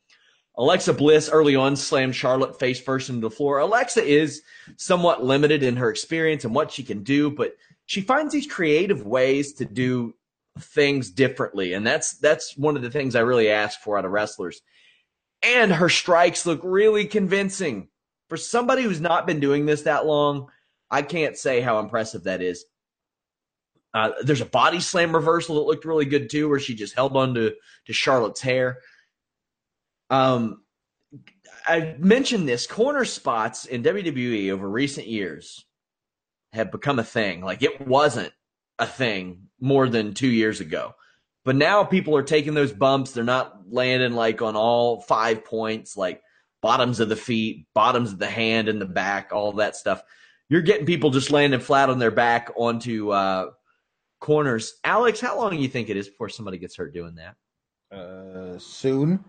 Alexa Bliss early on slammed Charlotte face first into the floor. Alexa is somewhat limited in her experience and what she can do, but she finds these creative ways to do things differently. And that's that's one of the things I really ask for out of wrestlers. And her strikes look really convincing. For somebody who's not been doing this that long, I can't say how impressive that is. Uh, there's a body slam reversal that looked really good too, where she just held on to, to Charlotte's hair. Um, I mentioned this corner spots in WWE over recent years have become a thing. Like it wasn't a thing more than two years ago. But now people are taking those bumps. They're not landing like on all five points, like bottoms of the feet, bottoms of the hand and the back, all that stuff. You're getting people just landing flat on their back onto uh, corners. Alex, how long do you think it is before somebody gets hurt doing that? Uh, soon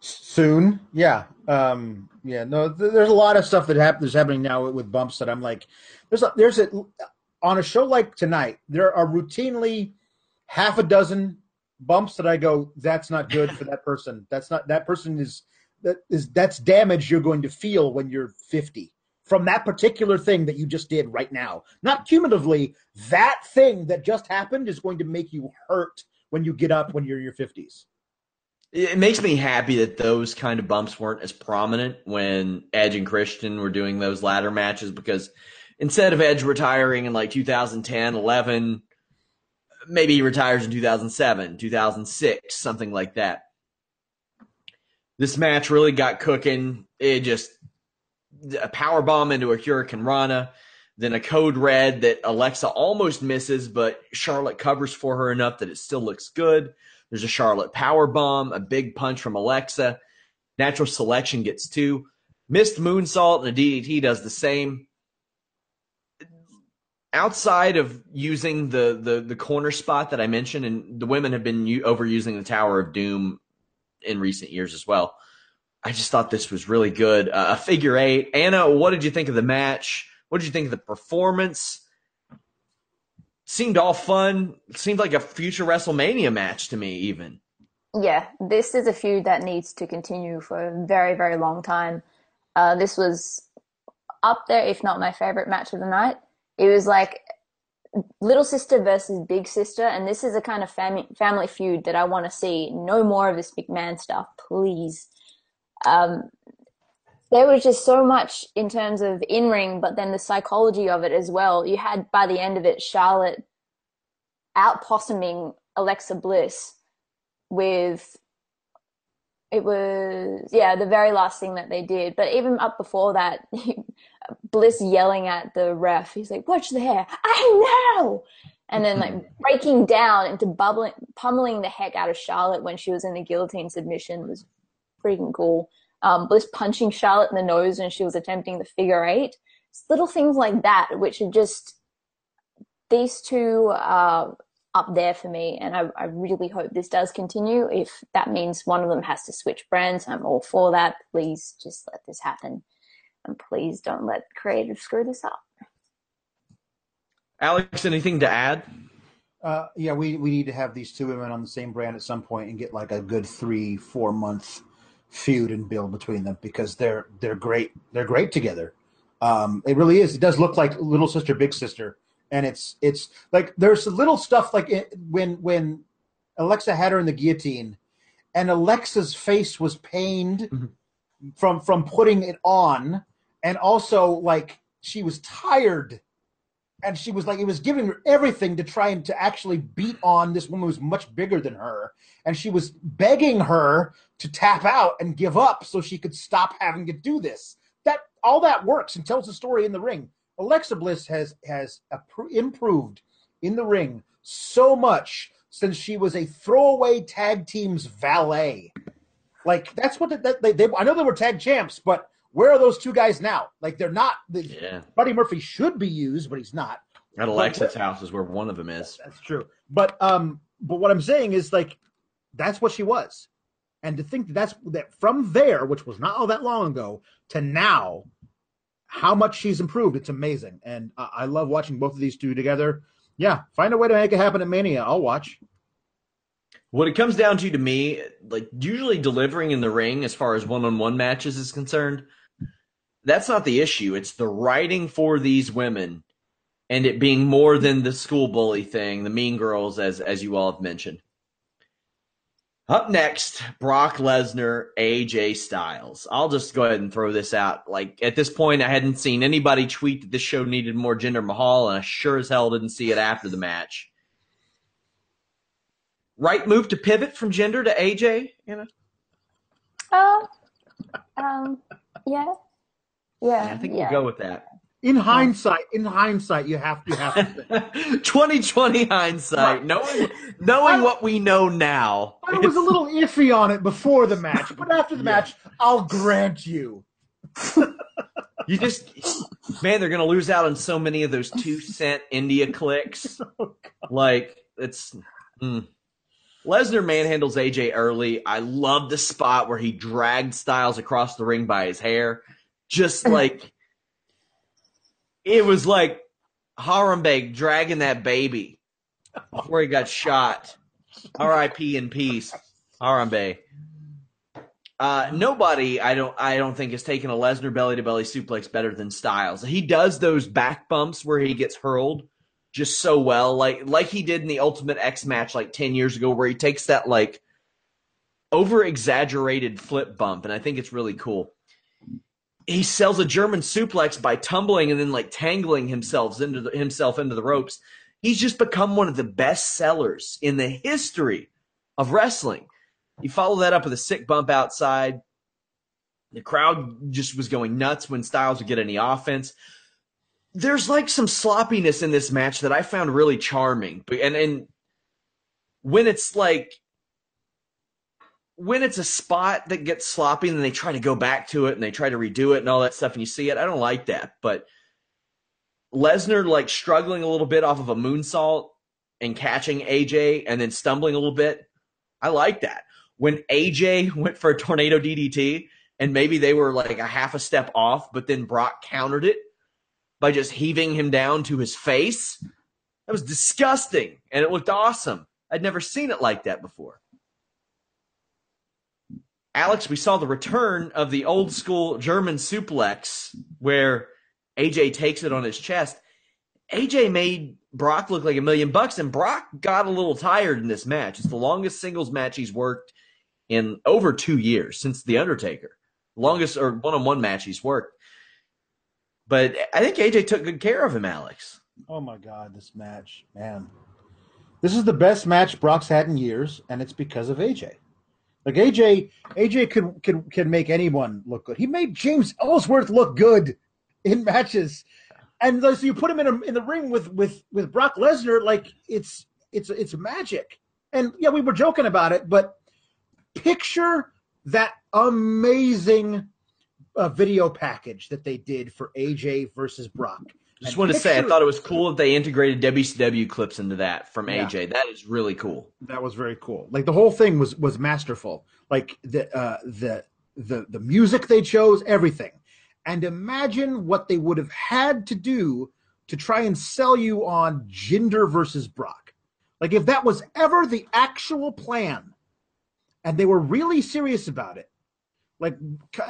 soon. Yeah. Um, yeah. No, th- there's a lot of stuff that happens happening now with bumps that I'm like, there's a, there's a on a show like tonight, there are routinely half a dozen bumps that I go, that's not good for that person. That's not that person is that is that's damage you're going to feel when you're 50 from that particular thing that you just did right now. Not cumulatively, that thing that just happened is going to make you hurt when you get up when you're in your 50s it makes me happy that those kind of bumps weren't as prominent when Edge and Christian were doing those ladder matches because instead of Edge retiring in like 2010, 11, maybe he retires in 2007, 2006, something like that. This match really got cooking. It just a power bomb into a hurricanrana, then a code red that Alexa almost misses, but Charlotte covers for her enough that it still looks good. There's a Charlotte power bomb, a big punch from Alexa. Natural selection gets two. Missed moonsault and a DDT does the same. outside of using the, the the corner spot that I mentioned, and the women have been u- overusing the Tower of Doom in recent years as well. I just thought this was really good. Uh, a figure eight. Anna, what did you think of the match? What did you think of the performance? Seemed all fun. Seemed like a future WrestleMania match to me, even. Yeah, this is a feud that needs to continue for a very, very long time. Uh, this was up there, if not my favorite match of the night. It was like little sister versus big sister, and this is a kind of fam- family feud that I want to see. No more of this McMahon stuff, please. Um, there was just so much in terms of in ring, but then the psychology of it as well. You had by the end of it, Charlotte out possuming Alexa Bliss with it was yeah the very last thing that they did. But even up before that bliss yelling at the ref he's like watch the hair i know! And then like breaking down into bubbling pummeling the heck out of charlotte when she was in the guillotine submission was freaking cool um, bliss punching charlotte in the nose when she was attempting the figure eight it's little things like that which are just these two uh, up there for me. And I, I, really hope this does continue. If that means one of them has to switch brands, I'm all for that. Please just let this happen. And please don't let creative screw this up. Alex, anything to add? Uh, yeah, we, we need to have these two women on the same brand at some point and get like a good three, four month feud and build between them because they're they're great. They're great together. Um, it really is. It does look like little sister, big sister and it's it's like there's little stuff like it, when when Alexa had her in the guillotine, and Alexa's face was pained mm-hmm. from from putting it on, and also like she was tired, and she was like it was giving her everything to try and to actually beat on this woman who's much bigger than her, and she was begging her to tap out and give up so she could stop having to do this. That all that works and tells the story in the ring Alexa Bliss has has improved in the ring so much since she was a throwaway tag team's valet. Like that's what the, that they, they, I know they were tag champs, but where are those two guys now? Like they're not. The, yeah. Buddy Murphy should be used, but he's not. At Alexa's but, house is where one of them is. That's true. But um, but what I'm saying is like that's what she was, and to think that that's that from there, which was not all that long ago, to now, how much she's improved. It's amazing, and uh, I love watching both of these two together. Yeah, find a way to make it happen at Mania. I'll watch. What it comes down to to me, like usually delivering in the ring as far as one-on-one matches is concerned, that's not the issue. It's the writing for these women and it being more than the school bully thing, the mean girls as as you all have mentioned. Up next, Brock Lesnar, AJ Styles. I'll just go ahead and throw this out. Like at this point, I hadn't seen anybody tweet that this show needed more Jinder Mahal, and I sure as hell didn't see it after the match. Right move to pivot from Jinder to AJ, you know? Uh, um, yeah, yeah. yeah I think yeah. we'll go with that. In hindsight, in hindsight, you have to have to. Twenty twenty hindsight, knowing knowing what we know now. I was a little iffy on it before the match, but after the yeah. match, I'll grant you. you just, man, they're gonna lose out on so many of those two cent India clicks. Oh, like it's. Mm. Lesnar manhandles AJ early. I love the spot where he dragged Styles across the ring by his hair. Just like it was like Harambe dragging that baby before he got shot. R.I.P. in peace, Harambe. Uh, nobody, I don't, I don't think has taken a Lesnar belly to belly suplex better than Styles. He does those back bumps where he gets hurled just so well, like like he did in the Ultimate X match like ten years ago, where he takes that like over exaggerated flip bump, and I think it's really cool he sells a German suplex by tumbling and then like tangling himself into the, himself into the ropes. He's just become one of the best sellers in the history of wrestling. You follow that up with a sick bump outside. The crowd just was going nuts when Styles would get any offense. There's like some sloppiness in this match that I found really charming. And and when it's like when it's a spot that gets sloppy and they try to go back to it and they try to redo it and all that stuff and you see it, I don't like that. But Lesnar like struggling a little bit off of a moonsault and catching AJ and then stumbling a little bit. I like that. When AJ went for a tornado DDT and maybe they were like a half a step off, but then Brock countered it by just heaving him down to his face. That was disgusting and it looked awesome. I'd never seen it like that before. Alex, we saw the return of the old school German suplex where AJ takes it on his chest. AJ made Brock look like a million bucks, and Brock got a little tired in this match. It's the longest singles match he's worked in over two years since The Undertaker. Longest or one on one match he's worked. But I think AJ took good care of him, Alex. Oh my God, this match, man. This is the best match Brock's had in years, and it's because of AJ. Like AJ, AJ could can can make anyone look good. He made James Ellsworth look good in matches, and so you put him in a, in the ring with with with Brock Lesnar, like it's it's it's magic. And yeah, we were joking about it, but picture that amazing uh, video package that they did for AJ versus Brock. Just want to say, I thought it was cool that they integrated WCW clips into that from AJ. Yeah. That is really cool. That was very cool. Like the whole thing was was masterful. Like the uh, the the the music they chose, everything. And imagine what they would have had to do to try and sell you on Jinder versus Brock. Like if that was ever the actual plan, and they were really serious about it. Like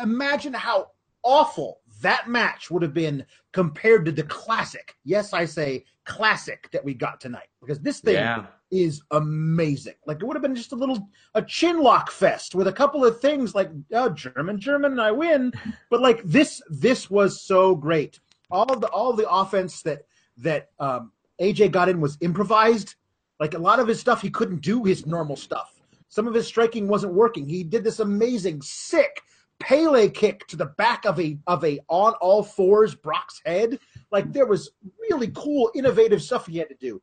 imagine how awful that match would have been compared to the classic. Yes, I say classic that we got tonight because this thing yeah. is amazing. Like it would have been just a little a chin lock fest with a couple of things like oh, German, German, and I win. But like this, this was so great. All the all the offense that that um, AJ got in was improvised. Like a lot of his stuff, he couldn't do his normal stuff. Some of his striking wasn't working. He did this amazing, sick Pele kick to the back of a of a on all fours Brock's head. Like there was really cool, innovative stuff he had to do.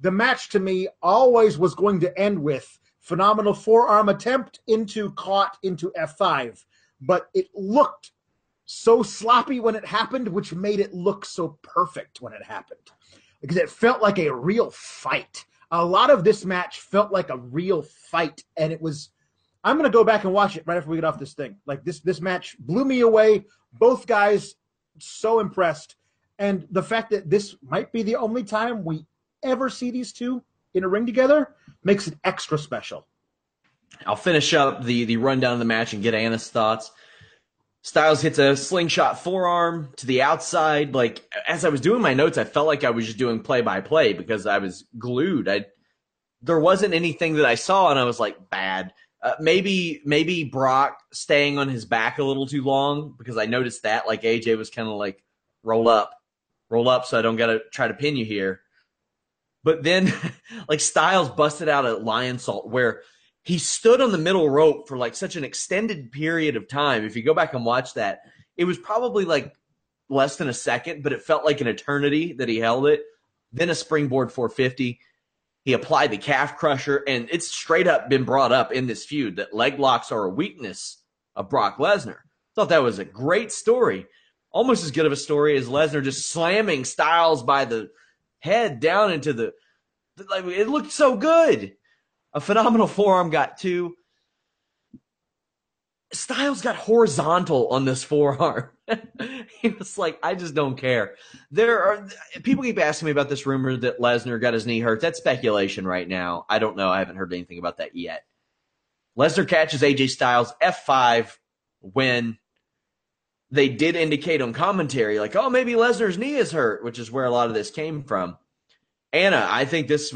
The match to me always was going to end with phenomenal forearm attempt into caught into F5, but it looked so sloppy when it happened, which made it look so perfect when it happened. Because it felt like a real fight. A lot of this match felt like a real fight, and it was I'm gonna go back and watch it right after we get off this thing. Like this this match blew me away. Both guys so impressed, and the fact that this might be the only time we ever see these two in a ring together makes it extra special. I'll finish up the the rundown of the match and get Anna's thoughts. Styles hits a slingshot forearm to the outside. Like as I was doing my notes, I felt like I was just doing play by play because I was glued. I there wasn't anything that I saw, and I was like bad. Uh, maybe maybe Brock staying on his back a little too long because I noticed that like AJ was kind of like roll up, roll up, so I don't gotta try to pin you here. But then like Styles busted out a Lionsault where he stood on the middle rope for like such an extended period of time. If you go back and watch that, it was probably like less than a second, but it felt like an eternity that he held it. Then a springboard 450 he applied the calf crusher, and it's straight up been brought up in this feud that leg locks are a weakness of Brock Lesnar. Thought that was a great story. Almost as good of a story as Lesnar just slamming Styles by the head down into the. Like, it looked so good. A phenomenal forearm got two. Styles got horizontal on this forearm. he was like, I just don't care. There are people keep asking me about this rumor that Lesnar got his knee hurt. That's speculation right now. I don't know. I haven't heard anything about that yet. Lesnar catches AJ Styles F5 when they did indicate on commentary, like, oh, maybe Lesnar's knee is hurt, which is where a lot of this came from. Anna, I think this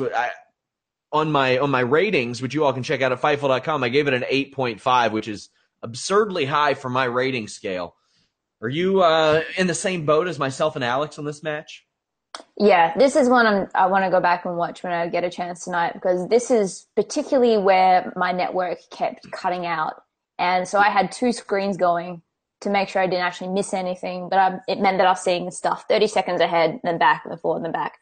on my on my ratings, which you all can check out at Fightful.com, I gave it an 8.5, which is absurdly high for my rating scale. Are you uh, in the same boat as myself and Alex on this match? Yeah, this is one I'm, i want to go back and watch when I get a chance tonight because this is particularly where my network kept cutting out. And so I had two screens going to make sure I didn't actually miss anything, but I, it meant that I was seeing stuff 30 seconds ahead, then back, then forward, then back.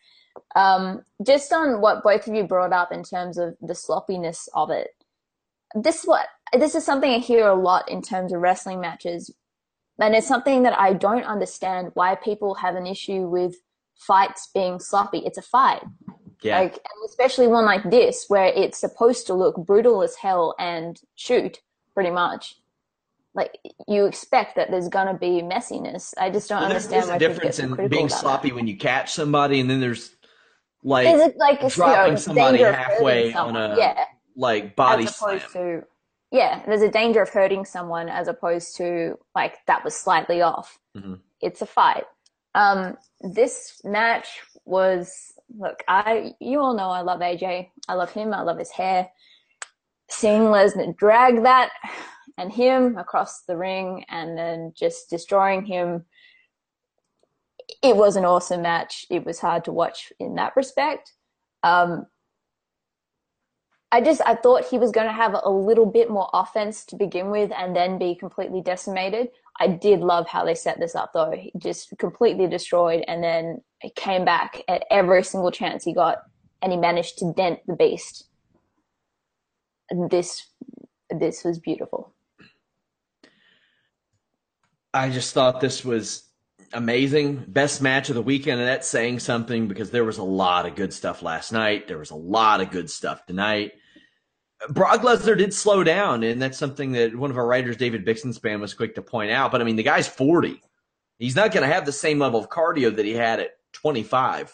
Um, just on what both of you brought up in terms of the sloppiness of it, this what this is something I hear a lot in terms of wrestling matches and it's something that I don't understand why people have an issue with fights being sloppy. It's a fight. Yeah. Like, and especially one like this, where it's supposed to look brutal as hell and shoot, pretty much. Like you expect that there's gonna be messiness. I just don't Well, understand there's a difference in being sloppy that. when you catch somebody, and then there's like Is it like dropping you know, somebody danger of hurting halfway on a yeah, like body slam. to yeah, there's a danger of hurting someone as opposed to like that was slightly off. Mhm. It's a fight. Um, this match was look. I you all know I love AJ. I love him. I love his hair. Seeing Lesnar drag that and him across the ring and then just destroying him. It was an awesome match. It was hard to watch in that respect. Um, I just I thought he was going to have a little bit more offense to begin with and then be completely decimated. I did love how they set this up though. He just completely destroyed and then he came back at every single chance he got and he managed to dent the beast. This this was beautiful. I just thought this was amazing. Best match of the weekend, and that's saying something because there was a lot of good stuff last night. There was a lot of good stuff tonight. Brock Lesnar did slow down, and that's something that one of our writers, David Bixenspan, was quick to point out. But I mean, the guy's 40. He's not going to have the same level of cardio that he had at 25.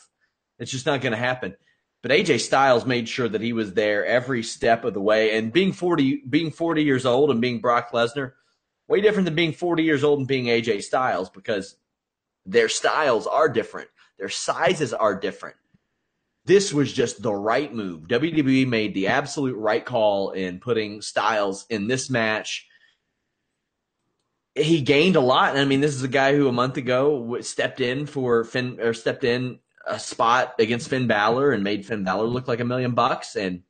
It's just not going to happen. But AJ Styles made sure that he was there every step of the way. And being 40, being 40 years old and being Brock Lesnar, way different than being 40 years old and being AJ Styles because their styles are different. Their sizes are different. This was just the right move. WWE made the absolute right call in putting Styles in this match. He gained a lot. I mean, this is a guy who a month ago stepped in for Finn or stepped in a spot against Finn Balor and made Finn Balor look like a million bucks and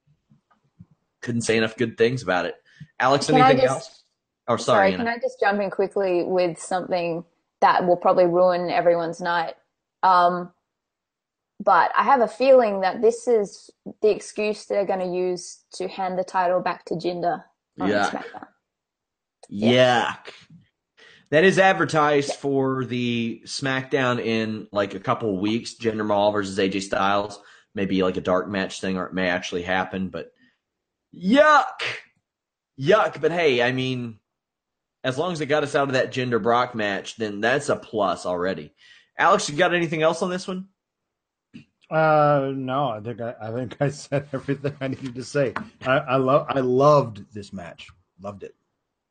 couldn't say enough good things about it. Alex, Can anything just- else? Oh, sorry. Sorry, can I just jump in quickly with something that will probably ruin everyone's night? Um, but I have a feeling that this is the excuse they're going to use to hand the title back to Jinder on Yuck. SmackDown. Yuck. That is advertised for the SmackDown in like a couple of weeks. Jinder Mahal versus AJ Styles. Maybe like a dark match thing, or it may actually happen. But yuck, yuck. But hey, I mean, as long as it got us out of that Jinder Brock match, then that's a plus already. Alex, you got anything else on this one? Uh, no, I think I, I think I said everything I needed to say. I, I love I loved this match. Loved it.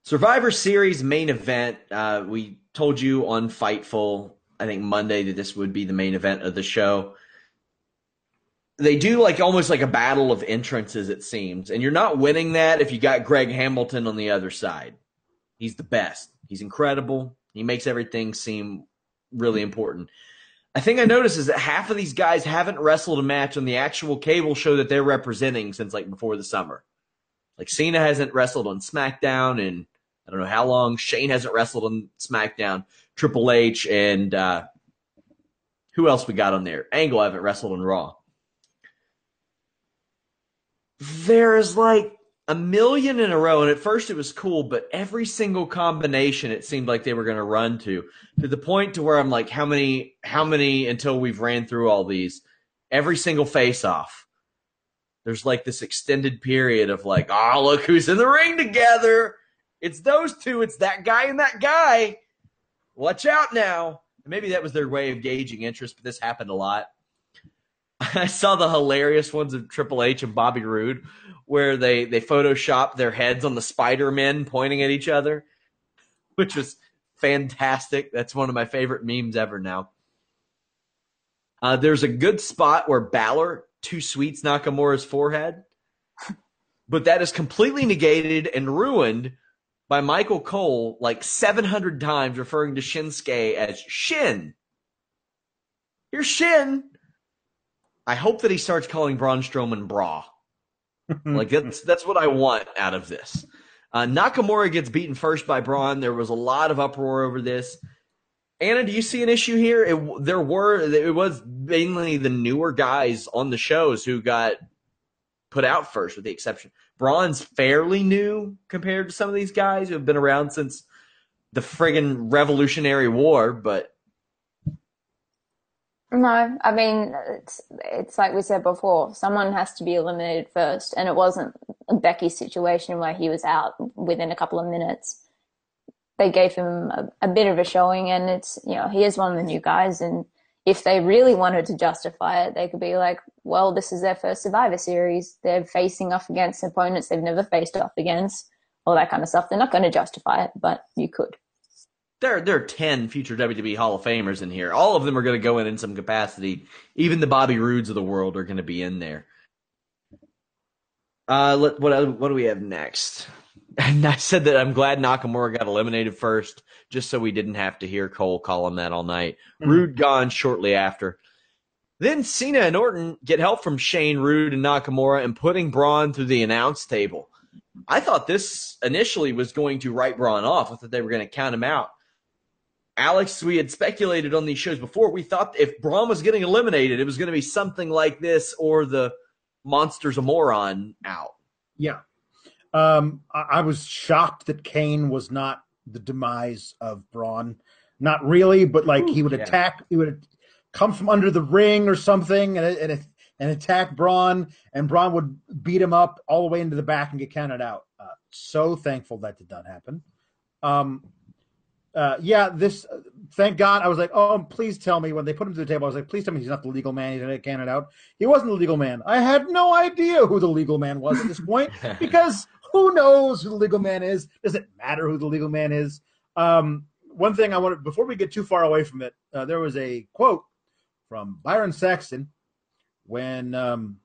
Survivor Series main event. Uh, we told you on Fightful, I think Monday, that this would be the main event of the show. They do like almost like a battle of entrances, it seems. And you're not winning that if you got Greg Hamilton on the other side. He's the best. He's incredible. He makes everything seem really important. I think I noticed is that half of these guys haven't wrestled a match on the actual cable show that they're representing since like before the summer. Like Cena hasn't wrestled on SmackDown and I don't know how long. Shane hasn't wrestled on SmackDown. Triple H and uh, who else we got on there? Angle haven't wrestled on Raw. There's like a million in a row, and at first it was cool, but every single combination it seemed like they were going to run to, to the point to where I'm like, how many, how many until we've ran through all these? Every single face off. There's like this extended period of like, oh, look who's in the ring together. It's those two. It's that guy and that guy. Watch out now. Maybe that was their way of gauging interest, but this happened a lot. I saw the hilarious ones of Triple H and Bobby Roode where they they photoshopped their heads on the Spider Men pointing at each other, which was fantastic. That's one of my favorite memes ever now. Uh, there's a good spot where Balor two sweets Nakamura's forehead, but that is completely negated and ruined by Michael Cole like 700 times referring to Shinsuke as Shin. Here's Shin. I hope that he starts calling Braun Strowman Bra. like that's that's what I want out of this. Uh, Nakamura gets beaten first by Braun. There was a lot of uproar over this. Anna, do you see an issue here? It, there were it was mainly the newer guys on the shows who got put out first, with the exception. Braun's fairly new compared to some of these guys who have been around since the friggin' Revolutionary War, but No, I mean it's it's like we said before. Someone has to be eliminated first, and it wasn't Becky's situation where he was out within a couple of minutes. They gave him a, a bit of a showing, and it's you know he is one of the new guys, and if they really wanted to justify it, they could be like, well, this is their first Survivor Series. They're facing off against opponents they've never faced off against, all that kind of stuff. They're not going to justify it, but you could. There, there are 10 future WWE Hall of Famers in here. All of them are going to go in in some capacity. Even the Bobby Roodes of the world are going to be in there. Uh, let, what, what do we have next? And I said that I'm glad Nakamura got eliminated first, just so we didn't have to hear Cole call him that all night. Mm-hmm. Roode gone shortly after. Then Cena and Orton get help from Shane Roode and Nakamura and putting Braun through the announce table. I thought this initially was going to write Braun off. I thought they were going to count him out. Alex, we had speculated on these shows before. We thought if Braun was getting eliminated, it was going to be something like this or the Monsters of Moron out. Yeah. Um, I, I was shocked that Kane was not the demise of Braun. Not really, but like Ooh, he would yeah. attack, he would come from under the ring or something and, and, and attack Braun, and Braun would beat him up all the way into the back and get counted out. Uh, so thankful that did not happen. Um, uh, yeah, this. Thank God. I was like, oh, please tell me when they put him to the table. I was like, please tell me he's not the legal man. He's gonna get counted out. He wasn't the legal man. I had no idea who the legal man was at this point because who knows who the legal man is? Does it matter who the legal man is? Um, one thing I wanted before we get too far away from it, uh, there was a quote from Byron Saxton when um,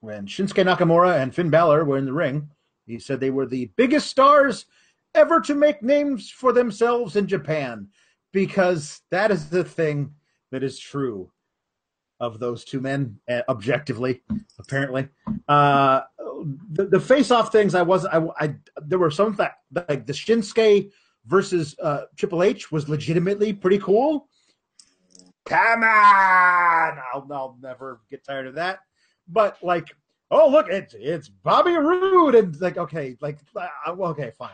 when Shinsuke Nakamura and Finn Balor were in the ring. He said they were the biggest stars ever to make names for themselves in Japan, because that is the thing that is true of those two men, uh, objectively, apparently. Uh, the, the face-off things, I wasn't. I, I there were some that like the Shinsuke versus uh, Triple H was legitimately pretty cool. Come on, I'll, I'll never get tired of that. But like, oh look, it's it's Bobby Roode, and like, okay, like, uh, okay, fine.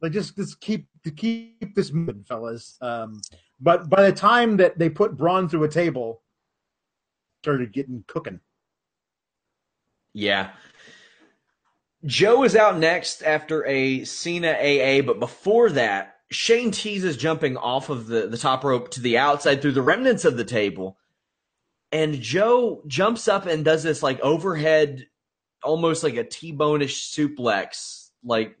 Like, just just keep to keep this moving, fellas. Um, but by the time that they put Braun through a table, started getting cooking. Yeah, Joe is out next after a Cena AA, but before that, Shane teases jumping off of the, the top rope to the outside through the remnants of the table. And Joe jumps up and does this like overhead, almost like a T-bone-ish suplex. Like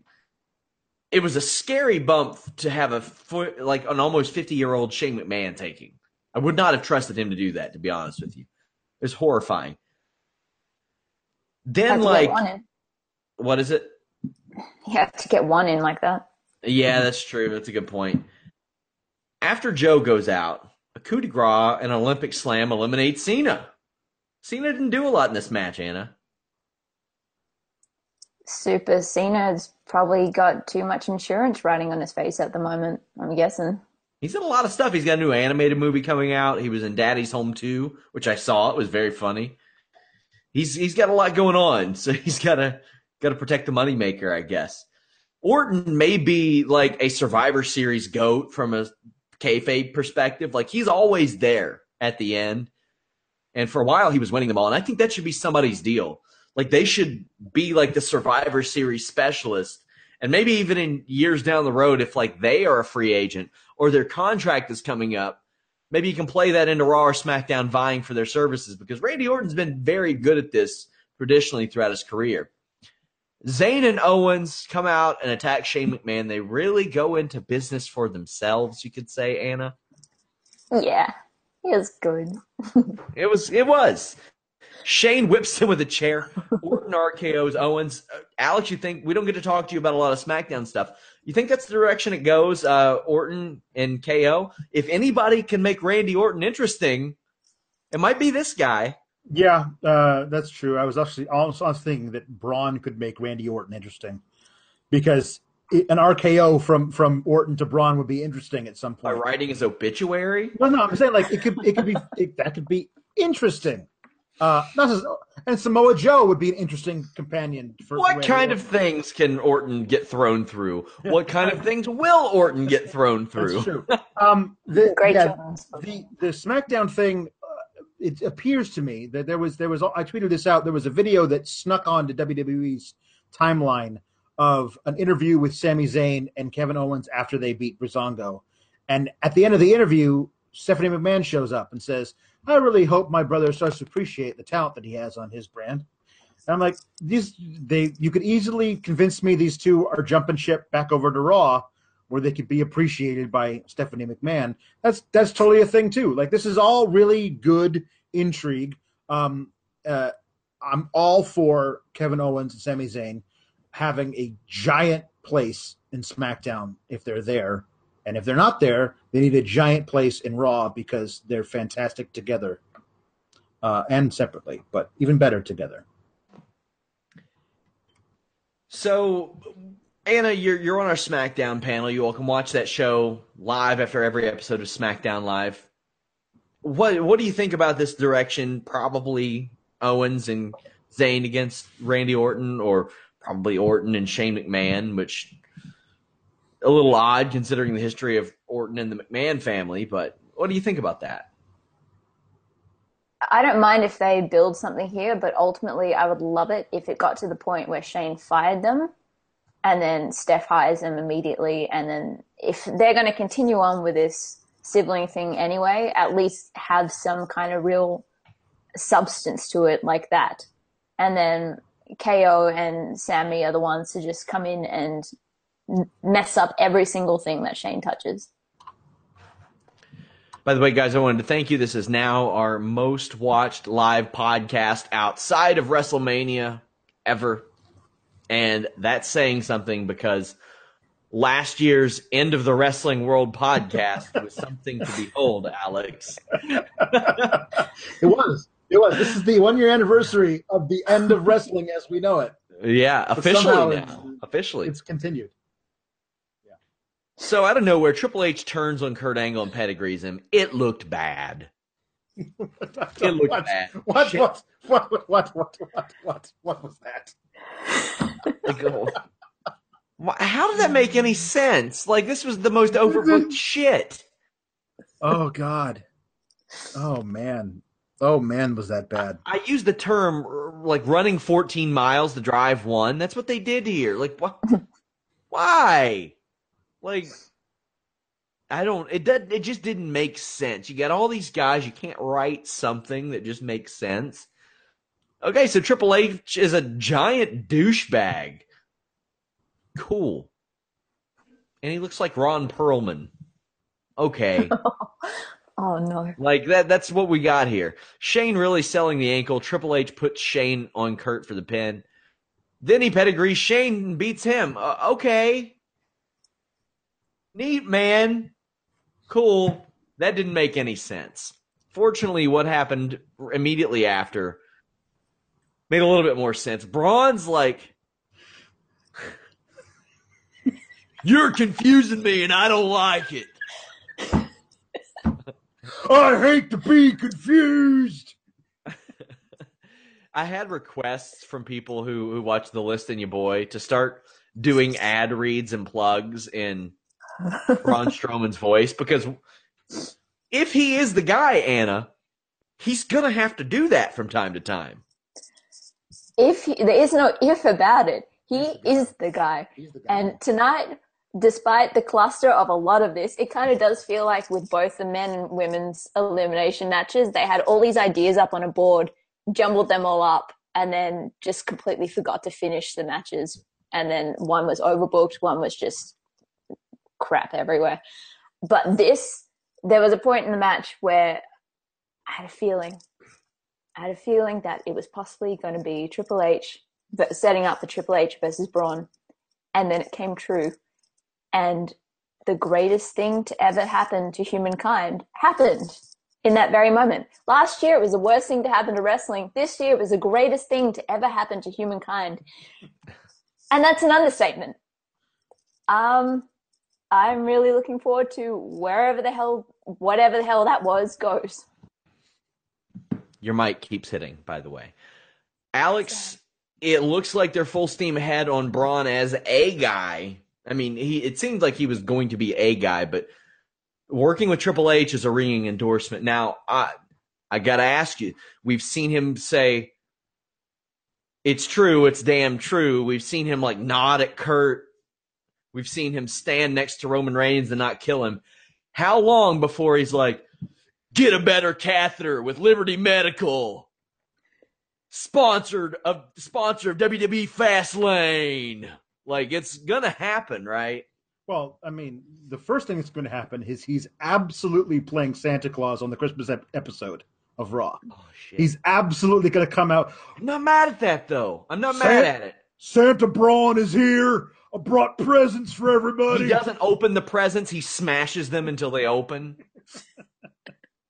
it was a scary bump to have a foot, like an almost 50 year old Shane McMahon taking. I would not have trusted him to do that, to be honest with you. It was horrifying. Then, like, what is it? You have to get one in like that. Yeah, that's true. That's a good point. After Joe goes out, a coup de grace and Olympic slam eliminates Cena. Cena didn't do a lot in this match, Anna. Super Cena's probably got too much insurance riding on his face at the moment, I'm guessing. He's in a lot of stuff. He's got a new animated movie coming out. He was in Daddy's Home 2, which I saw. It was very funny. He's he's got a lot going on, so he's got to got to protect the moneymaker, I guess. Orton may be like a Survivor Series goat from a kayfabe perspective. Like he's always there at the end, and for a while he was winning them all. And I think that should be somebody's deal. Like they should be like the Survivor Series specialist, and maybe even in years down the road, if like they are a free agent or their contract is coming up, maybe you can play that into Raw or SmackDown vying for their services because Randy Orton's been very good at this traditionally throughout his career. Zayn and Owens come out and attack Shane McMahon. They really go into business for themselves, you could say, Anna. Yeah, it was good. it was. It was. Shane whips him with a chair. Orton RKO's Owens. Uh, Alex, you think we don't get to talk to you about a lot of SmackDown stuff? You think that's the direction it goes? Uh, Orton and KO. If anybody can make Randy Orton interesting, it might be this guy. Yeah, uh, that's true. I was actually was thinking that Braun could make Randy Orton interesting because an RKO from from Orton to Braun would be interesting at some point. By writing his obituary? No, no, I'm saying like it could it could be it, that could be interesting. Uh, not as, and Samoa Joe would be an interesting companion. For what kind of things can Orton get thrown through? What kind of things will Orton get thrown through? That's true. Um, the, Great yeah, the the SmackDown thing it appears to me that there was there was I tweeted this out. There was a video that snuck onto WWE's timeline of an interview with Sami Zayn and Kevin Owens after they beat Breezango. And at the end of the interview, Stephanie McMahon shows up and says, I really hope my brother starts to appreciate the talent that he has on his brand. And I'm like, these they you could easily convince me these two are jumping ship back over to Raw where they could be appreciated by Stephanie McMahon. That's that's totally a thing too. Like this is all really good intrigue. Um, uh, I'm all for Kevin Owens and Sami Zayn having a giant place in SmackDown if they're there. And if they're not there, they need a giant place in Raw because they're fantastic together uh, and separately, but even better together. So, Anna, you're you're on our SmackDown panel. You all can watch that show live after every episode of SmackDown Live. What what do you think about this direction? Probably Owens and Zayn against Randy Orton, or probably Orton and Shane McMahon, which a little odd considering the history of Orton and the McMahon family. But what do you think about that? I don't mind if they build something here, but ultimately, I would love it if it got to the point where Shane fired them, and then Steph hires them immediately, and then if they're going to continue on with this sibling thing anyway, at least have some kind of real substance to it like that, and then KO and Sami are the ones to just come in and mess up every single thing that Shane touches. By the way, guys, I wanted to thank you. This is now our most watched live podcast outside of WrestleMania ever. And that's saying something because last year's End of the Wrestling World podcast was something to behold, Alex. it was. It was. This is the one year anniversary of the end of wrestling as we know it. Yeah, officially now. Officially. It's continued. So out of nowhere, Triple H turns on Kurt Angle and pedigrees him. It looked bad. it looked what, bad. What, what, what, what, what, what, what, what, what was that? How did that make any sense? Like this was the most overbooked shit. Oh God. Oh man. Oh man, was that bad? I used the term like running 14 miles to drive one. That's what they did here. Like what? Why? Like, I don't. It did. It just didn't make sense. You got all these guys. You can't write something that just makes sense. Okay, so Triple H is a giant douchebag. Cool. And he looks like Ron Perlman. Okay. oh no. Like that that's what we got here. Shane really selling the ankle. Triple H puts Shane on Kurt for the pin. Then he pedigrees Shane and beats him. Uh, okay. Neat, man. Cool. That didn't make any sense. Fortunately, what happened immediately after made a little bit more sense. Braun's like, You're confusing me and I don't like it. I hate to be confused. I had requests from people who, who watch the list and you boy to start doing ad reads and plugs in Braun Strowman's voice because if he is the guy, Anna, he's gonna have to do that from time to time. If he, there is no if about it, he is the guy. The guy. And tonight, despite the cluster of a lot of this, it kind of does feel like with both the men and women's elimination matches, they had all these ideas up on a board, jumbled them all up, and then just completely forgot to finish the matches. And then one was overbooked, one was just crap everywhere. But this, there was a point in the match where I had a feeling, I had a feeling that it was possibly going to be Triple H but setting up the Triple H versus Braun. And then it came true. And the greatest thing to ever happen to humankind happened in that very moment. Last year, it was the worst thing to happen to wrestling. This year, it was the greatest thing to ever happen to humankind. And that's an understatement. Um, I'm really looking forward to wherever the hell, whatever the hell that was, goes. Your mic keeps hitting, by the way. Alex, it looks like they're full steam ahead on Braun as a guy. I mean, he it seemed like he was going to be a guy, but working with Triple H is a ringing endorsement. Now, I I got to ask you. We've seen him say, it's true, it's damn true. We've seen him like nod at Kurt. We've seen him stand next to Roman Reigns and not kill him. How long before he's like, get a better catheter with Liberty Medical? Sponsored of sponsor of WWE Fastlane. Like it's gonna happen, right? Well, I mean, the first thing that's going to happen is he's absolutely playing Santa Claus on the Christmas ep- episode of Raw. Oh shit. He's absolutely going to come out. I'm not mad at that though. I'm not mad at it. Santa Braun is here. I brought presents for everybody. He doesn't open the presents, he smashes them until they open.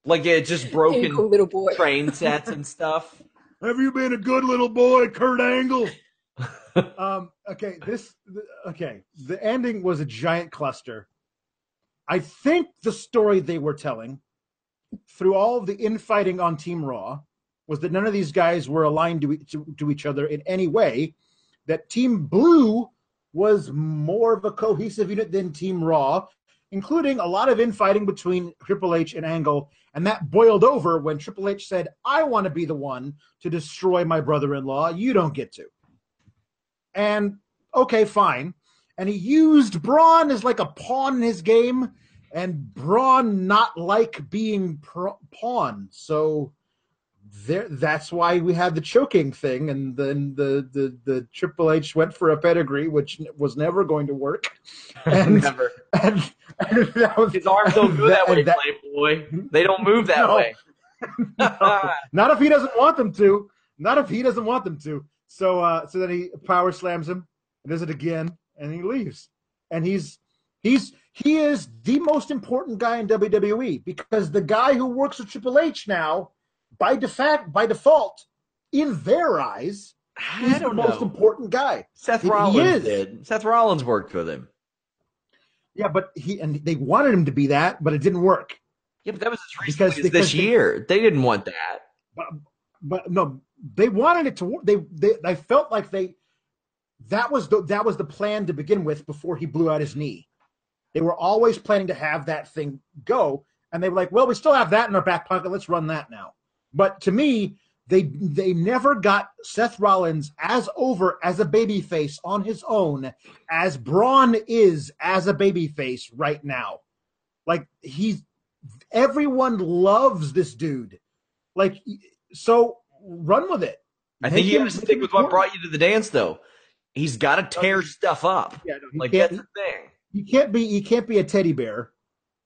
like it just broken Typical little boy. train sets and stuff. Have you been a good little boy, Kurt Angle? um, okay, this okay. The ending was a giant cluster. I think the story they were telling through all of the infighting on Team Raw was that none of these guys were aligned to, to, to each other in any way. That Team Blue was more of a cohesive unit than Team Raw, including a lot of infighting between Triple H and Angle. And that boiled over when Triple H said, I want to be the one to destroy my brother in law. You don't get to. And okay, fine. And he used Braun as like a pawn in his game, and Braun not like being pro- pawn. So there, that's why we had the choking thing, and then the, the the Triple H went for a pedigree, which was never going to work. And, Never. and, and that was, His arms don't go that, and way, that- Playboy. They don't move that No. way. Not if he doesn't want them to. Not if he doesn't want them to. So uh so then he power slams him, does it again, and he leaves. And he's he's he is the most important guy in WWE because the guy who works with Triple H now, by default by default, in their eyes, is the don't most important guy. Seth he Rollins is. did. Seth Rollins worked with him. Yeah, but he and they wanted him to be that, but it didn't work. Yeah, but that was as Because- because this they- year. They didn't want that. but but no, they wanted it to work. They they I felt like they that was the that was the plan to begin with before he blew out his knee. They were always planning to have that thing go, and they were like, "Well, we still have that in our back pocket. Let's run that now." But to me, they they never got Seth Rollins as over as a babyface on his own as Braun is as a babyface right now. Like he's everyone loves this dude. Like so run with it. I think you got to stick with what brought you to the dance, though. He's got to tear stuff up. Yeah, no, Like that's the thing. he can't be he can't be a teddy bear.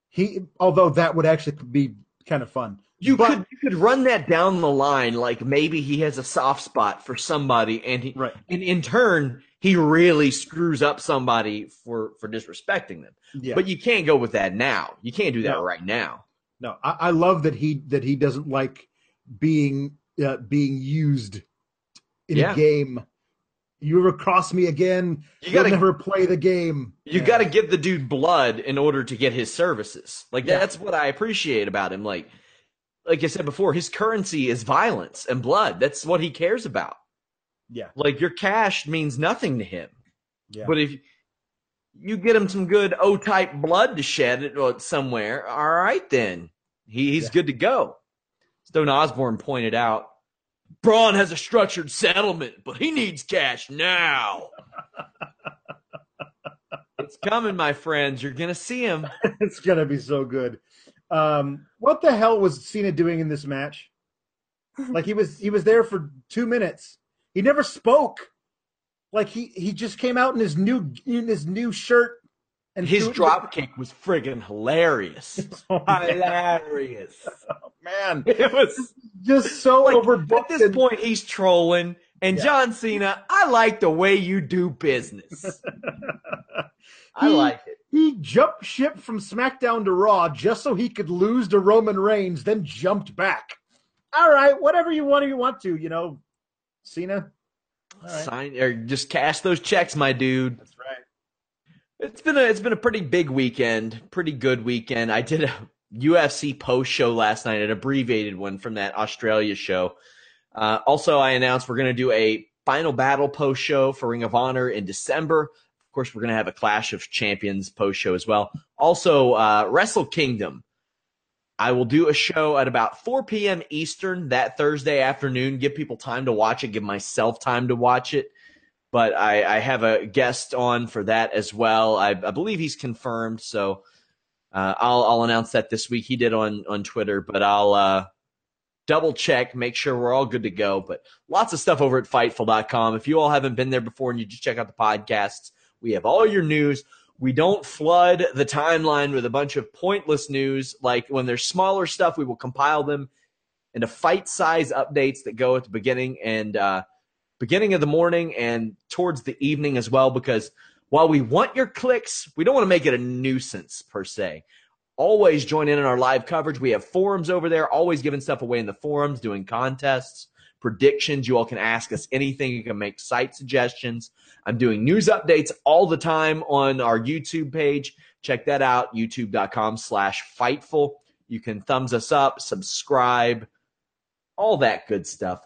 He although that would actually be kind of fun. You But- could you could run that down the line, like maybe he has a soft spot for somebody, and he Right. and in turn he really screws up somebody for for disrespecting them. Yeah. But you can't go with that now. You can't do that No. right now. no, I, I love that he that he doesn't like being uh, being used in Yeah. a game. You ever cross me again? You You gotta- never play the game. You Yeah. got to give the dude blood in order to get his services. Like Yeah. that's what I appreciate about him. Like, like I said before, his currency is violence and blood. That's what he cares about. Yeah. Like your cash means nothing to him. Yeah. But if you get him some good O type blood to shed it or somewhere, all right then. He, he's Yeah. good to go. Stone Osborne pointed out Braun has a structured settlement, but he needs cash now. it's coming, my friends. You're gonna see him. it's gonna be so good. Um, what the hell was Cena doing in this match? Like he was he was there for two minutes. He never spoke. Like he he just came out in his new in his new shirt and His drop kick was friggin' hilarious. Oh, hilarious. man, It was just so like overbooked. at this and- point he's trolling. And Yeah. John Cena, I like the way you do business. I He- like it. he jumped ship from SmackDown to Raw just so he could lose to Roman Reigns, then jumped back. All right, whatever you want, you want to, you know, Cena. Right. Sign or just cash those checks, my dude. That's right. It's been a it's been a pretty big weekend, pretty good weekend. I did a UFC post show last night, an abbreviated one from that Australia show. Uh, also, I announced we're going to do a final battle post show for Ring of Honor in December. Of course, we're going to have a Clash of Champions post show as well. Also, uh, Wrestle Kingdom. I will do a show at about 4 p.m. Eastern that Thursday afternoon. Give people time to watch it. Give myself time to watch it. But I, I have a guest on for that as well. I, I believe he's confirmed, so uh, I'll, I'll announce that this week. He did on on Twitter, but I'll uh, double check, make sure we're all good to go. But lots of stuff over at Fightful.com. If you all haven't been there before and you just check out the podcasts, we have all your news we don't flood the timeline with a bunch of pointless news. Like when there's smaller stuff, we will compile them into fight size updates that go at the beginning and uh, beginning of the morning and towards the evening as well. Because while we want your clicks, we don't want to make it a nuisance per se. Always join in on our live coverage. We have forums over there, always giving stuff away in the forums, doing contests, predictions. You all can ask us anything. You can make site suggestions. I'm doing news updates all the time on our YouTube page. Check that out, youtube.com slash fightful. You can thumbs us up, subscribe, all that good stuff.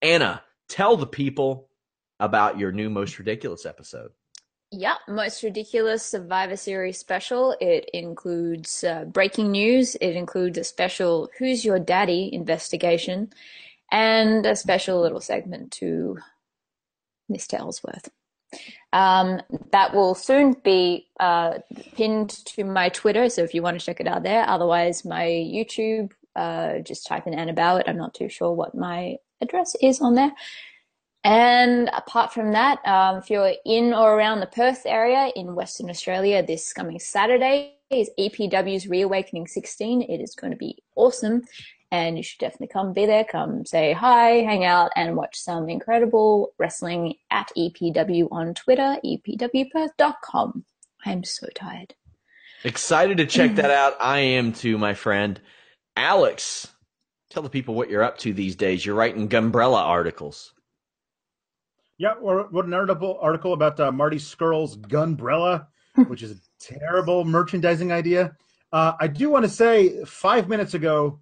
Anna, tell the people about your new Most Ridiculous episode. Yeah, Most Ridiculous Survivor Series special. It includes uh, breaking news. It includes a special Who's Your Daddy investigation and a special little segment to Mr. Ellsworth. Um, that will soon be uh, pinned to my Twitter, so if you want to check it out there. Otherwise, my YouTube, uh, just type in Anna Bowett. I'm not too sure what my address is on there. And apart from that, um, if you're in or around the Perth area in Western Australia, this coming Saturday is EPW's Reawakening 16. It is going to be awesome and you should definitely come be there. Come say hi, hang out, and watch some incredible wrestling at EPW on Twitter, epwperth.com. I'm so tired. Excited to check that out. I am too, my friend. Alex, tell the people what you're up to these days. You're writing Gunbrella articles. Yeah, or what an article article about uh, Marty Scurll's Gunbrella, which is a terrible merchandising idea. Uh, I do want to say, five minutes ago,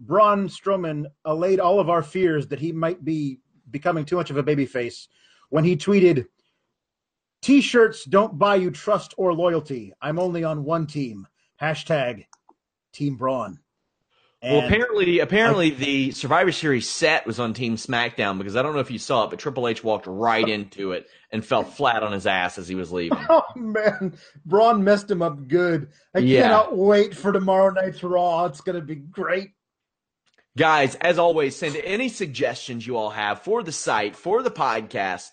Braun Strowman allayed all of our fears that he might be becoming too much of a babyface when he tweeted, T-shirts don't buy you trust or loyalty. I'm only on one team. Hashtag Team Braun. And well, apparently, apparently the Survivor Series set was on Team SmackDown because I don't know if you saw it, but Triple H walked right into it and fell flat on his ass as he was leaving. Oh man, Braun messed him up good. I yeah. cannot wait for tomorrow night's Raw. It's going to be great. Guys, as always, send any suggestions you all have for the site, for the podcast,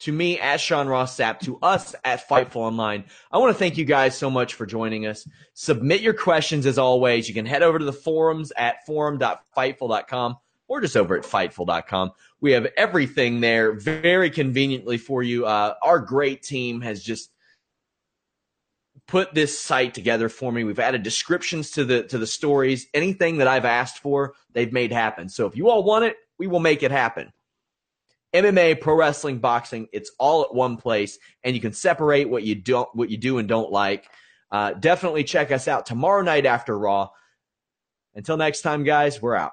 to me at Sean Ross Sapp, to us at Fightful Online. I want to thank you guys so much for joining us. Submit your questions as always. You can head over to the forums at forum.fightful.com or just over at fightful.com. We have everything there very conveniently for you. Uh, our great team has just put this site together for me. We've added descriptions to the to the stories. Anything that I've asked for, they've made happen. So if you all want it, we will make it happen. MMA, pro wrestling, boxing, it's all at one place, and you can separate what you don't what you do and don't like. Uh, definitely check us out tomorrow night after Raw. Until next time, guys, we're out.